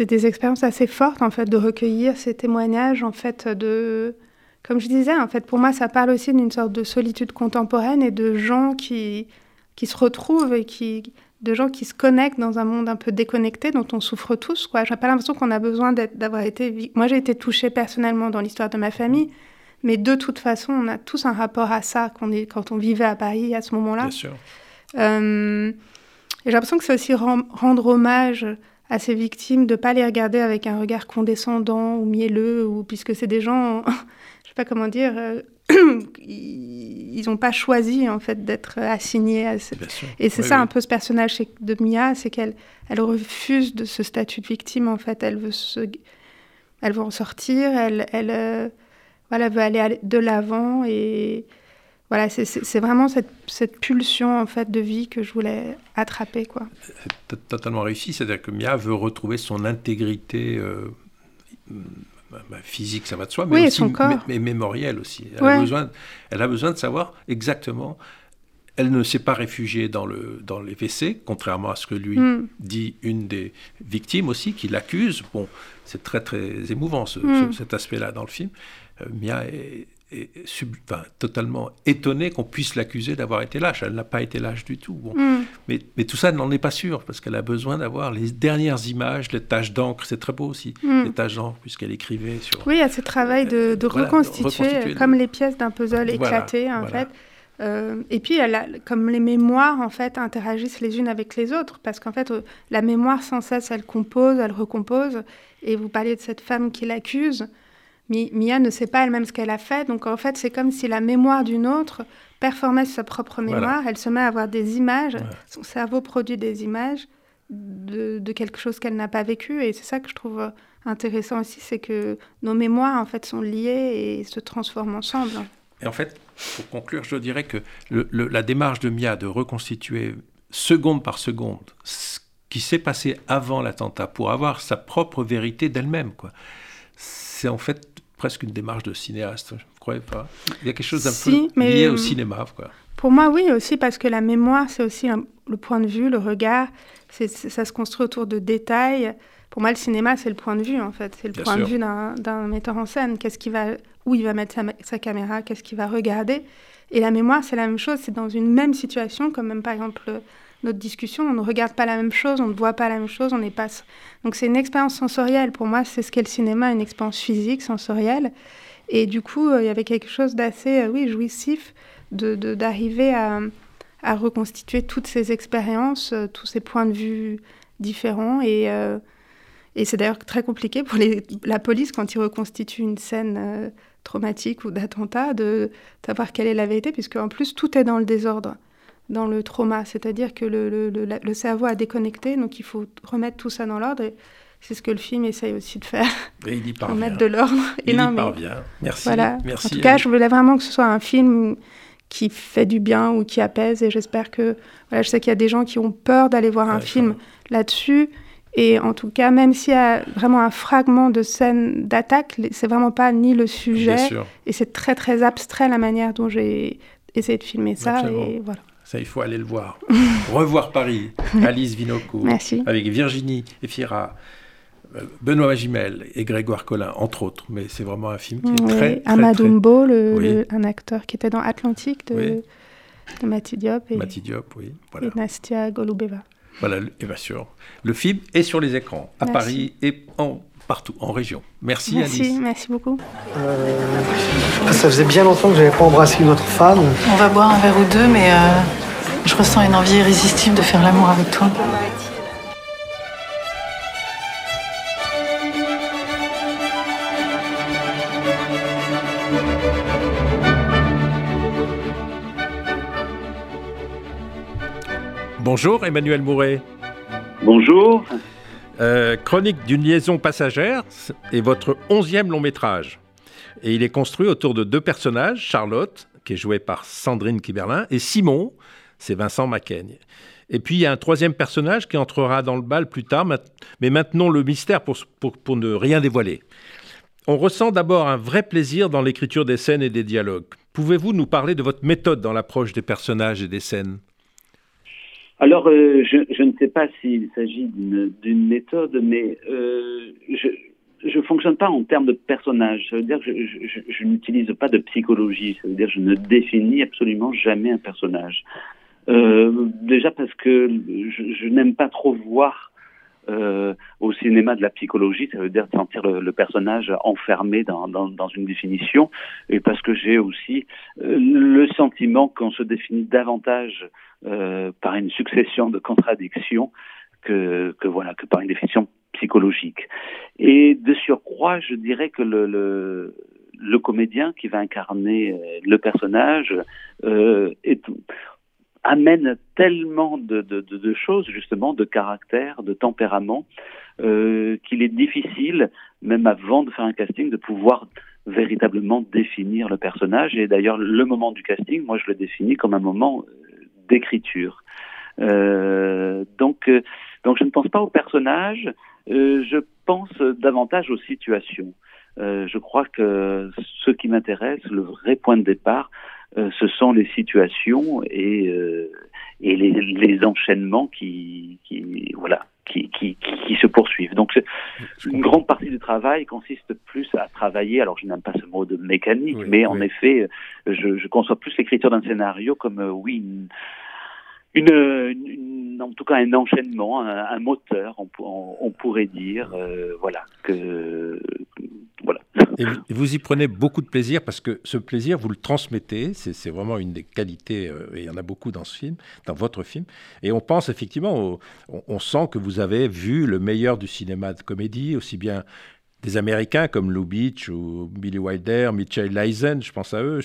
des expériences assez fortes en fait de recueillir ces témoignages en fait de comme je disais en fait pour moi ça parle aussi d'une sorte de solitude contemporaine et de gens qui qui se retrouvent et qui de gens qui se connectent dans un monde un peu déconnecté dont on souffre tous quoi. J'ai pas l'impression qu'on a besoin d'être- d'avoir été moi j'ai été touchée personnellement dans l'histoire de ma famille. Mais de toute façon, on a tous un rapport à ça est, quand on vivait à Paris à ce moment-là. Bien sûr. Euh, et j'ai l'impression que c'est aussi ren- rendre hommage à ces victimes, de ne pas les regarder avec un regard condescendant ou mielleux, ou, puisque c'est des gens, je sais pas comment dire, euh, ils n'ont pas choisi en fait d'être assignés à ce... Et c'est Oui, ça oui. un peu ce personnage de Mia, c'est qu'elle elle refuse de ce statut de victime en fait. Elle veut se, elle veut en sortir, elle, elle, euh, voilà, veut aller de l'avant et voilà, c'est- vraiment cette, cette pulsion en fait de vie que je voulais attraper quoi. Totalement réussi, c'est-à-dire que Mia veut retrouver son intégrité euh, bah, bah, physique, ça va de soi, mais Oui, aussi son corps. mé- mais mémorielle aussi. Elle, Ouais. a besoin, elle a besoin de savoir exactement. Elle ne s'est pas réfugiée dans, le, dans les WC, contrairement à ce que lui Mm. dit une des victimes aussi, qui l'accuse. Bon, c'est très très émouvant ce- Mm. ce- cet aspect-là dans le film. Euh, Mia est sub- enfin, totalement étonnée qu'on puisse l'accuser d'avoir été lâche. Elle n'a pas été lâche du tout. Bon. Mm. Mais, mais tout ça, n'en est pas sûre, parce qu'elle a besoin d'avoir les dernières images, les taches d'encre. C'est très beau aussi, Mm. les taches d'encre, puisqu'elle écrivait sur. Oui, il y a ce travail de, de Voilà, de reconstituer, le- comme les pièces d'un puzzle Voilà, éclatées, en voilà. fait. Euh, et puis, elle a- comme les mémoires, en fait, interagissent les unes avec les autres, parce qu'en fait, euh, la mémoire, sans cesse, elle compose, elle recompose. Et vous parliez de cette femme qui l'accuse. Mi- Mia ne sait pas elle-même ce qu'elle a fait, donc en fait, c'est comme si la mémoire d'une autre performait sa propre Voilà. mémoire. Elle se met à avoir des images, Ouais. son cerveau produit des images de, quelque chose qu'elle n'a pas vécu. Et c'est ça que je trouve intéressant aussi, c'est que nos mémoires, en fait, sont liées et se transforment ensemble. Et en fait, pour conclure, je dirais que la démarche de Mia de reconstituer seconde par seconde ce qui s'est passé avant l'attentat pour avoir sa propre vérité d'elle-même, quoi. C'est en fait presque une démarche de cinéaste, je ne croyais pas. Il y a quelque chose d'un peu lié au euh, cinéma, quoi. Pour moi, oui, aussi parce que la mémoire, c'est aussi le point de vue, le regard. ça se construit autour de détails. Pour moi, le cinéma, c'est le point de vue, en fait. C'est le point de vue d'un metteur en scène. Qu'est-ce qui va, où il va mettre sa, caméra, qu'est-ce qu'il va regarder. Et la mémoire, c'est la même chose. C'est dans une même situation, comme même par exemple notre discussion. On ne regarde pas la même chose, on ne voit pas la même chose, on n'est pas. Donc c'est une expérience sensorielle. Pour moi, c'est ce qu'est le cinéma, une expérience physique, sensorielle. Et du coup, euh, il y avait quelque chose d'assez, euh, oui, jouissif d'arriver à, à, reconstituer toutes ces expériences, euh, tous ces points de vue différents. Et, et c'est d'ailleurs très compliqué pour la police quand ils reconstituent une scène traumatique ou d'attentat de savoir quelle est la vérité, puisque en plus tout est dans le désordre dans le trauma, c'est-à-dire que le, le, le, cerveau a déconnecté, donc il faut remettre tout ça dans l'ordre. Et c'est ce que le film essaye aussi de faire. Et il y parvient. Remettre de l'ordre. Il y parvient. Merci. Voilà. Merci. En tout cas, je voulais vraiment que ce soit un film qui fait du bien ou qui apaise. Et j'espère que. Voilà, je sais qu'il y a des gens qui ont peur d'aller voir un film là-dessus. Et en tout cas, même s'il y a vraiment un fragment de scène d'attaque, c'est vraiment pas ni le sujet. Et c'est très très abstrait la manière dont j'ai essayé de filmer ça. Et voilà. Ça, il faut aller le voir. Revoir Paris, Alice Vinoco, avec Virginie Efira, euh, Benoît Magimel et Grégoire Collin, entre autres. Mais c'est vraiment un film qui est très, très, Amadumbo, un acteur qui était dans Atlantique de, de Mati Diop. Et, Diop, oui. Et Nastia Golubeva. Voilà, et bien sûr. Le film est sur les écrans, à Paris et en partout, en région. Merci, merci Alice. Merci beaucoup. Euh, ça faisait bien longtemps que je n'avais pas embrassé une autre femme. On va boire un verre ou deux, mais euh, je ressens une envie irrésistible de faire l'amour avec toi. Bonjour Emmanuel Mouret. Bonjour. Euh, Chronique d'une liaison passagère est votre onzième long métrage. Et il est construit autour de deux personnages, Charlotte, qui est jouée par Sandrine Kiberlin, et Simon, c'est Vincent Macaigne. Et puis il y a un troisième personnage qui entrera dans le bal plus tard, mais maintenant le mystère pour, pour ne rien dévoiler. On ressent d'abord un vrai plaisir dans l'écriture des scènes et des dialogues. Pouvez-vous nous parler de votre méthode dans l'approche des personnages et des scènes? Alors, euh, je, je, ne sais pas s'il s'agit d'une méthode, mais euh, je ne fonctionne pas en termes de personnage. Ça veut dire que je, je, je n'utilise pas de psychologie. Ça veut dire que je ne définis absolument jamais un personnage. Euh, déjà parce que je, n'aime pas trop voir euh, au cinéma de la psychologie, ça veut dire sentir le, personnage enfermé dans, dans, une définition, et parce que j'ai aussi euh, le sentiment qu'on se définit davantage euh, par une succession de contradictions que, que, voilà que par une définition psychologique. Et de surcroît, je dirais que le, le, comédien qui va incarner le personnage est, amène tellement de, de, de, choses, justement, de caractère, de tempérament, euh, qu'il est difficile, même avant de faire un casting, de pouvoir véritablement définir le personnage. Et d'ailleurs, le moment du casting, moi, je le définis comme un moment d'écriture. Euh, donc, euh, donc je ne pense pas au personnage, euh, je pense davantage aux situations. Euh, je crois que ce qui m'intéresse, le vrai point de départ, euh, ce sont les situations et, et les, les, enchaînements qui, qui voilà, qui, qui, qui, se poursuivent. Donc, une grande partie du travail consiste plus à travailler. Alors, je n'aime pas ce mot de mécanique, mais en effet, je, je conçois plus l'écriture d'un scénario comme oui. Une, en tout cas un enchaînement, un, moteur, on, pourrait dire, euh, voilà. Et vous, y prenez beaucoup de plaisir parce que ce plaisir, vous le transmettez. C'est vraiment une des qualités, euh, et il y en a beaucoup dans ce film, dans votre film. Et on pense effectivement, on, sent que vous avez vu le meilleur du cinéma de comédie, aussi bien des Américains comme Lou Beach ou Billy Wilder, Mitchell Leisen, je pense à eux,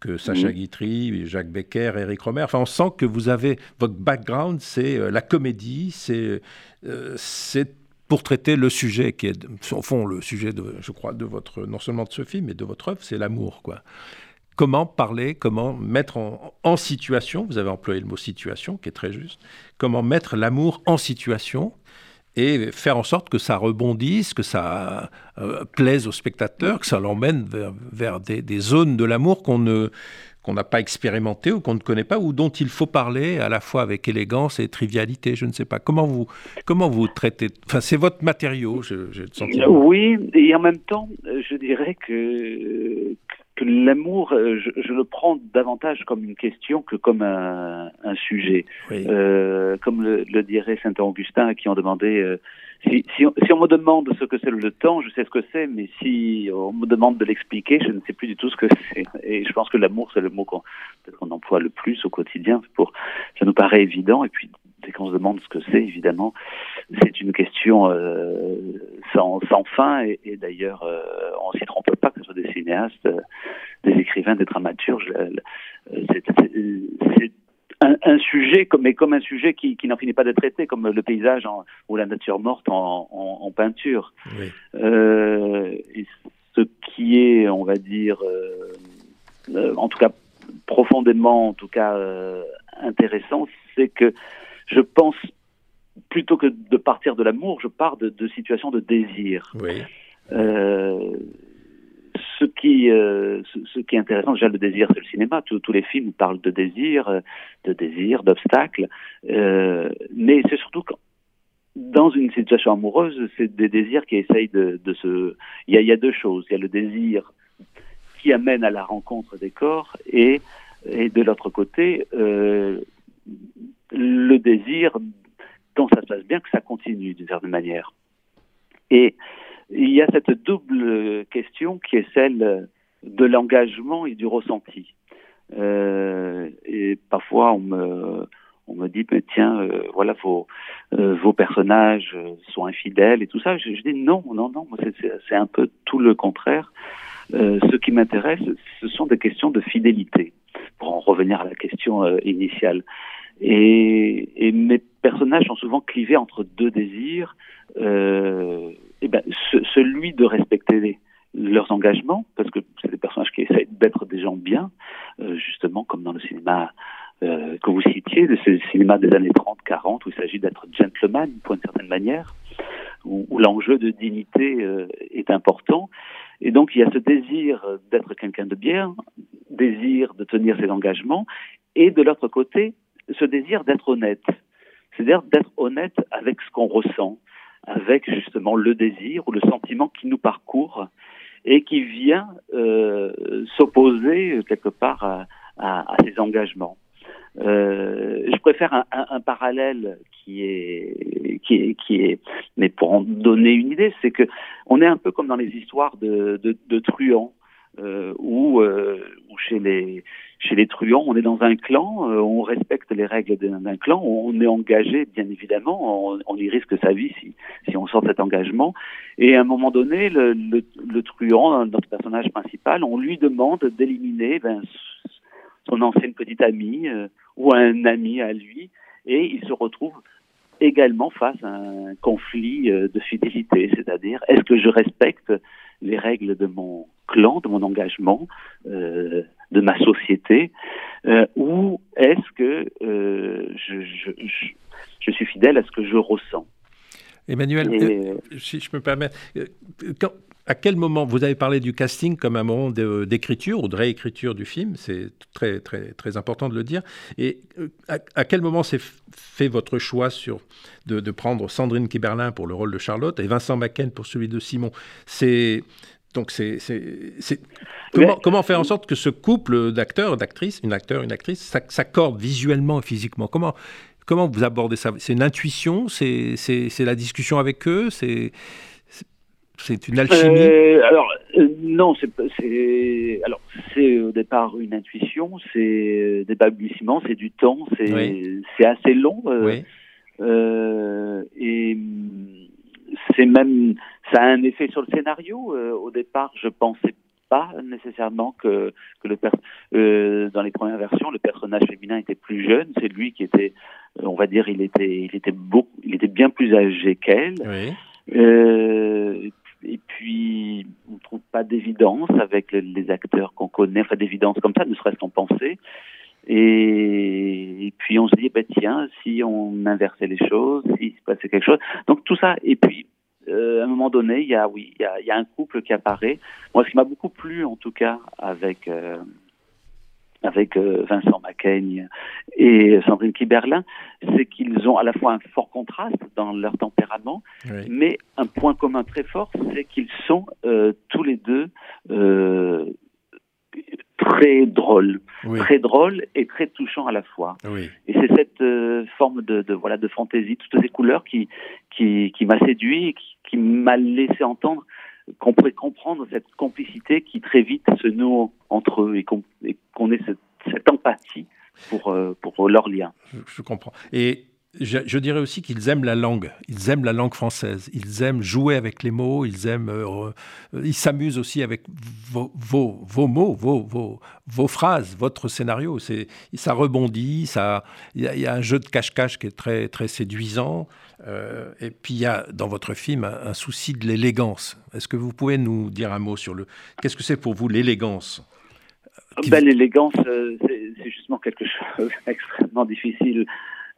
que Sacha Guitry, Jacques Becker, Eric Romer. Enfin, on sent que vous avez votre background, c'est la comédie, c'est c'est pour traiter le sujet qui est, au fond, le sujet, de, je crois, de votre, non seulement de ce film, mais de votre œuvre, c'est l'amour, quoi. Comment parler, comment mettre en, situation, vous avez employé le mot situation, qui est très juste, comment mettre l'amour en situation et faire en sorte que ça rebondisse, que ça euh, plaise au spectateur, que ça l'emmène vers, des, zones de l'amour qu'on ne, qu'on n'a pas expérimenté ou qu'on ne connaît pas ou dont il faut parler à la fois avec élégance et trivialité. Je ne sais pas. Comment vous, comment vous traitez Enfin, c'est votre matériau, j'ai le sentiment. Oui, et en même temps, je dirais que, que l'amour, je, le prends davantage comme une question que comme un, sujet. Euh, comme le, dirait Saint-Augustin à qui on demandait euh, si, si, on me demande ce que c'est le temps, je sais ce que c'est, mais si on me demande de l'expliquer, je ne sais plus du tout ce que c'est. Et je pense que l'amour, c'est le mot qu'on qu'on emploie le plus au quotidien. Pour, ça nous paraît évident. Et puis, dès qu'on se demande ce que c'est, évidemment, c'est une question euh, sans, sans, fin. Et, et d'ailleurs, euh, on s'y trompe pas, que ce soit des cinéastes, euh, des écrivains, des dramaturges. C'est un, sujet, comme, mais comme un sujet qui, qui n'en finit pas d'être traité, comme le paysage ou la nature morte en, en, peinture. Euh, et ce qui est, on va dire, euh, euh, en tout cas profondément, en tout cas intéressant, c'est que je pense plutôt que de partir de l'amour, je pars de, de situations de désir. Oui ce qui, euh, ce, qui est intéressant, déjà le désir, c'est le cinéma. Tous, tous les films parlent de désir, euh, de désir, d'obstacles. Euh, mais c'est surtout quand, dans une situation amoureuse, c'est des désirs qui essayent de, de se. Il y, a, il y a deux choses. Il y a le désir qui amène à la rencontre des corps et, et de l'autre côté, euh, le désir quand ça se passe bien, que ça continue d'une certaine manière. Et il y a cette double question qui est celle de l'engagement et du ressenti. Euh, et parfois, on me, on me dit, mais tiens, euh, voilà, vos, euh, vos personnages sont infidèles et tout ça. Je, dis non, non, non, c'est un peu tout le contraire. ce qui m'intéresse, ce sont des questions de fidélité, pour en revenir à la question initiale. Et, mes personnages sont souvent clivés entre deux désirs. Euh, ben, celui de respecter leurs engagements, parce que c'est des personnages qui essayent d'être des gens bien, euh, justement comme dans le cinéma euh, que vous citiez, ce cinéma des années 30-40, où il s'agit d'être gentleman, pour une certaine manière, où, l'enjeu de dignité est important. Et donc il y a ce désir d'être quelqu'un de bien, désir de tenir ses engagements, et de l'autre côté, ce désir d'être honnête, c'est-à-dire d'être honnête avec ce qu'on ressent, avec justement le désir ou le sentiment qui nous parcourt et qui vient euh, s'opposer quelque part à, ces engagements. Euh, je préfère un, parallèle qui est, qui est, mais pour en donner une idée, c'est que on est un peu comme dans les histoires de truands, euh, où, euh, chez les truands, on est dans un clan, euh, on respecte les règles d'un clan, on est engagé, bien évidemment, on, y risque sa vie si, on sort cet engagement. Et à un moment donné, le, le, le truand, notre personnage principal, on lui demande d'éliminer ben, son ancienne petite amie ou un ami à lui, et il se retrouve également face à un conflit de fidélité, c'est-à-dire est-ce que je respecte les règles de mon clan, de mon engagement, euh, de ma société, euh, ou est-ce que euh, je, je, je, suis fidèle à ce que je ressens? Emmanuel, euh, si je me permets, quand, à quel moment vous avez parlé du casting comme un moment d'écriture ou de réécriture du film C'est très très très important de le dire. Et à, quel moment s'est fait votre choix sur de, de, prendre Sandrine Kiberlin pour le rôle de Charlotte et Vincent Macken pour celui de Simon? C'est donc, c'est, comment, comment, faire en sorte que ce couple d'acteurs, d'actrices, une acteur, une actrice, s'accorde visuellement et physiquement? Comment, comment vous abordez ça? C'est une intuition? C'est la discussion avec eux? C'est c'est une alchimie? Euh, Alors euh, non, c'est alors c'est au départ une intuition, c'est des balbutiements, c'est du temps, c'est assez long. Euh, euh et c'est même ça a un effet sur le scénario. Euh, au départ, je pensais pas nécessairement que, que le euh, dans les premières versions, le personnage féminin était plus jeune. C'est lui qui était, euh, on va dire, il était, il était beaucoup, il était bien plus âgé qu'elle. Euh, et puis, on ne trouve pas d'évidence avec les acteurs qu'on connaît, enfin d'évidence comme ça, ne serait-ce qu'en pensée. Et, puis on se dit, bah, tiens, si on inversait les choses, s'il se passait quelque chose. Donc tout ça. Et puis, euh, à un moment donné, il y a, oui, il y a, il y a un couple qui apparaît. Moi, ce qui m'a beaucoup plu, en tout cas, avec euh, avec euh, Vincent Macaigne et Sandrine Kiberlin, c'est qu'ils ont à la fois un fort contraste dans leur tempérament, mais un point commun très fort, c'est qu'ils sont tous les deux très drôle, très drôle et très touchant à la fois. Et c'est cette euh, forme de, de, voilà de fantaisie, toutes ces couleurs qui qui, qui m'a séduit, et qui, m'a laissé entendre qu'on pourrait comprendre cette complicité qui très vite se noue entre eux et qu'on ait cette, empathie pour euh, pour leur lien. Je, je comprends. Et je, dirais aussi qu'ils aiment la langue, ils aiment la langue française, ils aiment jouer avec les mots, ils aiment, euh, ils s'amusent aussi avec vos, mots, vos, vos, vos, phrases, votre scénario. C'est, ça rebondit, ça, il y, a un jeu de cache-cache qui est très, très séduisant. Euh, et puis il y a dans votre film un, souci de l'élégance. Est-ce que vous pouvez nous dire un mot sur le, qu'est-ce que c'est pour vous l'élégance? Ben, L'élégance, euh, c'est justement quelque chose d'extrêmement difficile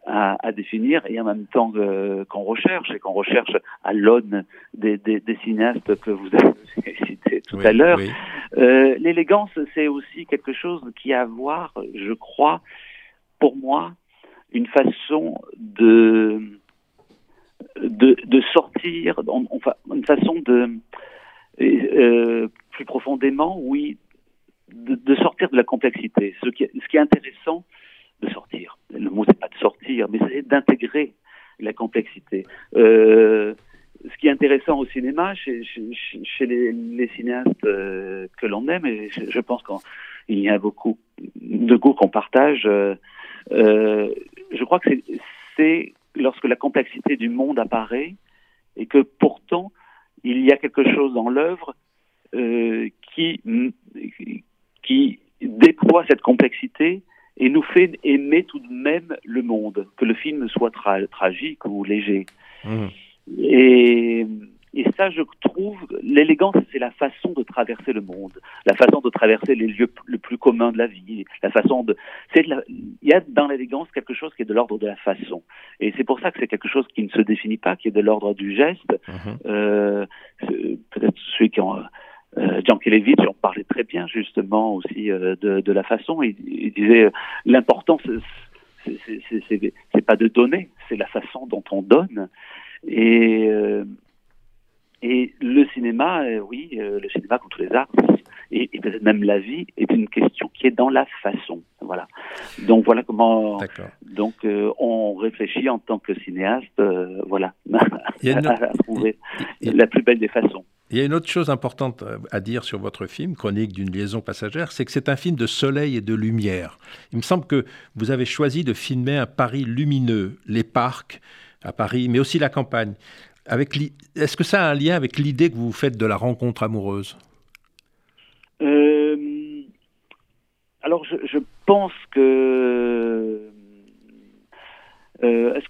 à, à, définir et en même temps euh, qu'on recherche et qu'on recherche à l'aune des, des, des, cinéastes que vous avez cités tout à l'heure. Euh, L'élégance, c'est aussi quelque chose qui a à voir, je crois, pour moi, une façon de de, de sortir, enfin, une façon de euh, plus profondément, oui, de, de, sortir de la complexité. Ce qui, ce qui est intéressant, de sortir. Le mot c'est pas de sortir, mais c'est d'intégrer la complexité. Euh, ce qui est intéressant au cinéma, chez, les, cinéastes euh, que l'on aime, et je, pense qu'il y a beaucoup de goûts qu'on partage, euh, je crois que c'est lorsque la complexité du monde apparaît et que pourtant il y a quelque chose dans l'œuvre qui, qui déploie cette complexité et nous fait aimer tout de même le monde, que le film soit tragique ou léger. Mmh. Et, et, ça, je trouve, l'élégance, c'est la façon de traverser le monde, la façon de traverser les lieux le plus communs de la vie, la façon de. Il y a dans l'élégance quelque chose qui est de l'ordre de la façon, et c'est pour ça que c'est quelque chose qui ne se définit pas, qui est de l'ordre du geste. Mmh. Euh, Peut-être ceux qui ont euh, Kelevitch en parlait très bien justement aussi euh, de, de, la façon. Il, il disait euh, l'important c'est pas de donner, c'est la façon dont on donne. Et euh, et le cinéma, oui, le cinéma comme tous les arts, et, et peut-être même la vie, est une question qui est dans la façon. Voilà. Donc voilà comment. Donc on réfléchit en tant que cinéaste, voilà, à trouver la plus belle des façons. Il y a une autre chose importante euh, à dire sur votre film, Chronique d'une liaison passagère, c'est que c'est un film de soleil et de lumière. Il me semble que vous avez choisi de filmer un Paris lumineux, les parcs à Paris, mais aussi la campagne. Est-ce que ça a un lien avec l'idée que vous faites de la rencontre amoureuse? Euh, Alors, je, pense que. Euh,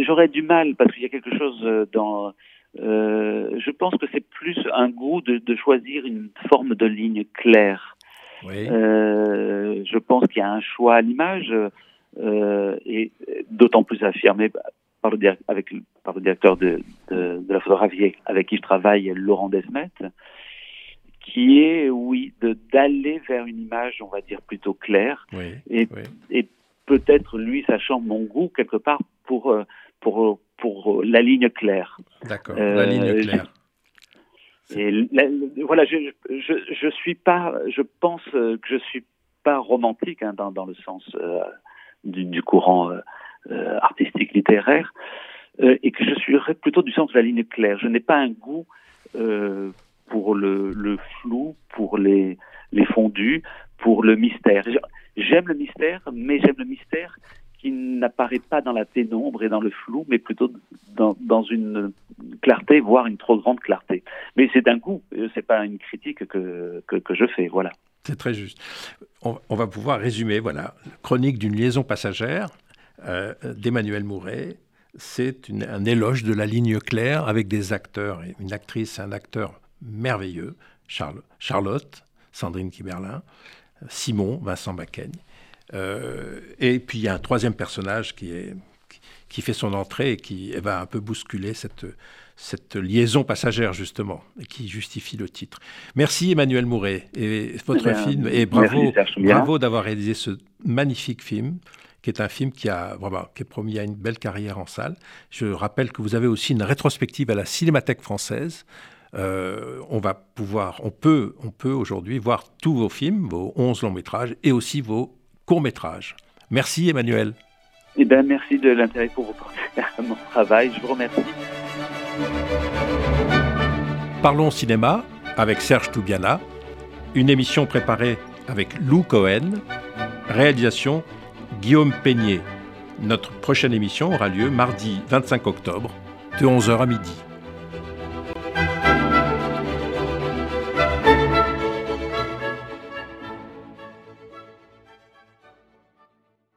j'aurais du mal parce qu'il y a quelque chose dans euh, je pense que c'est plus un goût de, de, choisir une forme de ligne claire. Oui. Euh, je pense qu'il y a un choix à l'image euh, et d'autant plus affirmé par le, avec, par le directeur de, de, de, la photographie avec qui je travaille, Laurent Desmet, qui est, oui, d'aller vers une image, on va dire, plutôt claire. Oui. Et, et peut-être, lui, sachant mon goût quelque part pour, pour pour la ligne claire. D'accord, la ligne euh, claire. Et voilà, je, je, je suis pas, je pense que je suis pas romantique hein, dans, dans le sens euh, du, du, courant euh, artistique littéraire, et que je suis plutôt du sens de la ligne claire. Je n'ai pas un goût pour le, le, flou, pour les, les fondus, pour le mystère. J'aime le mystère, mais j'aime le mystère qui n'apparaît pas dans la pénombre et dans le flou, mais plutôt dans, une clarté, voire une trop grande clarté. Mais c'est d'un coup, c'est pas une critique que, que, je fais, voilà. C'est très juste. On, va pouvoir résumer, voilà, chronique d'une liaison passagère euh, d'Emmanuel Mouret. C'est un éloge de la ligne claire avec des acteurs, une actrice et un acteur merveilleux, Charlotte, Sandrine Kiberlin, Simon, Vincent Bacaigne. Euh, et puis il y a un troisième personnage qui, est, qui fait son entrée et qui va un peu bousculer cette, cette liaison passagère justement et qui justifie le titre. Merci Emmanuel Mouret et votre eh film et bravo, bravo d'avoir réalisé ce magnifique film qui est un film qui a vraiment qui est promis à une belle carrière en salle. Je rappelle que vous avez aussi une rétrospective à la Cinémathèque française euh, on va pouvoir, on peut, on peut aujourd'hui voir tous vos films, vos 11 longs métrages et aussi vos courts métrages. Merci Emmanuel. Eh ben, merci de l'intérêt pour vous porter à mon travail. Je vous remercie. Parlons cinéma avec Serge Toubiana, une émission préparée avec Lou Cohen, réalisation Guillaume Peignet. Notre prochaine émission aura lieu mardi 25 octobre de 11h à midi.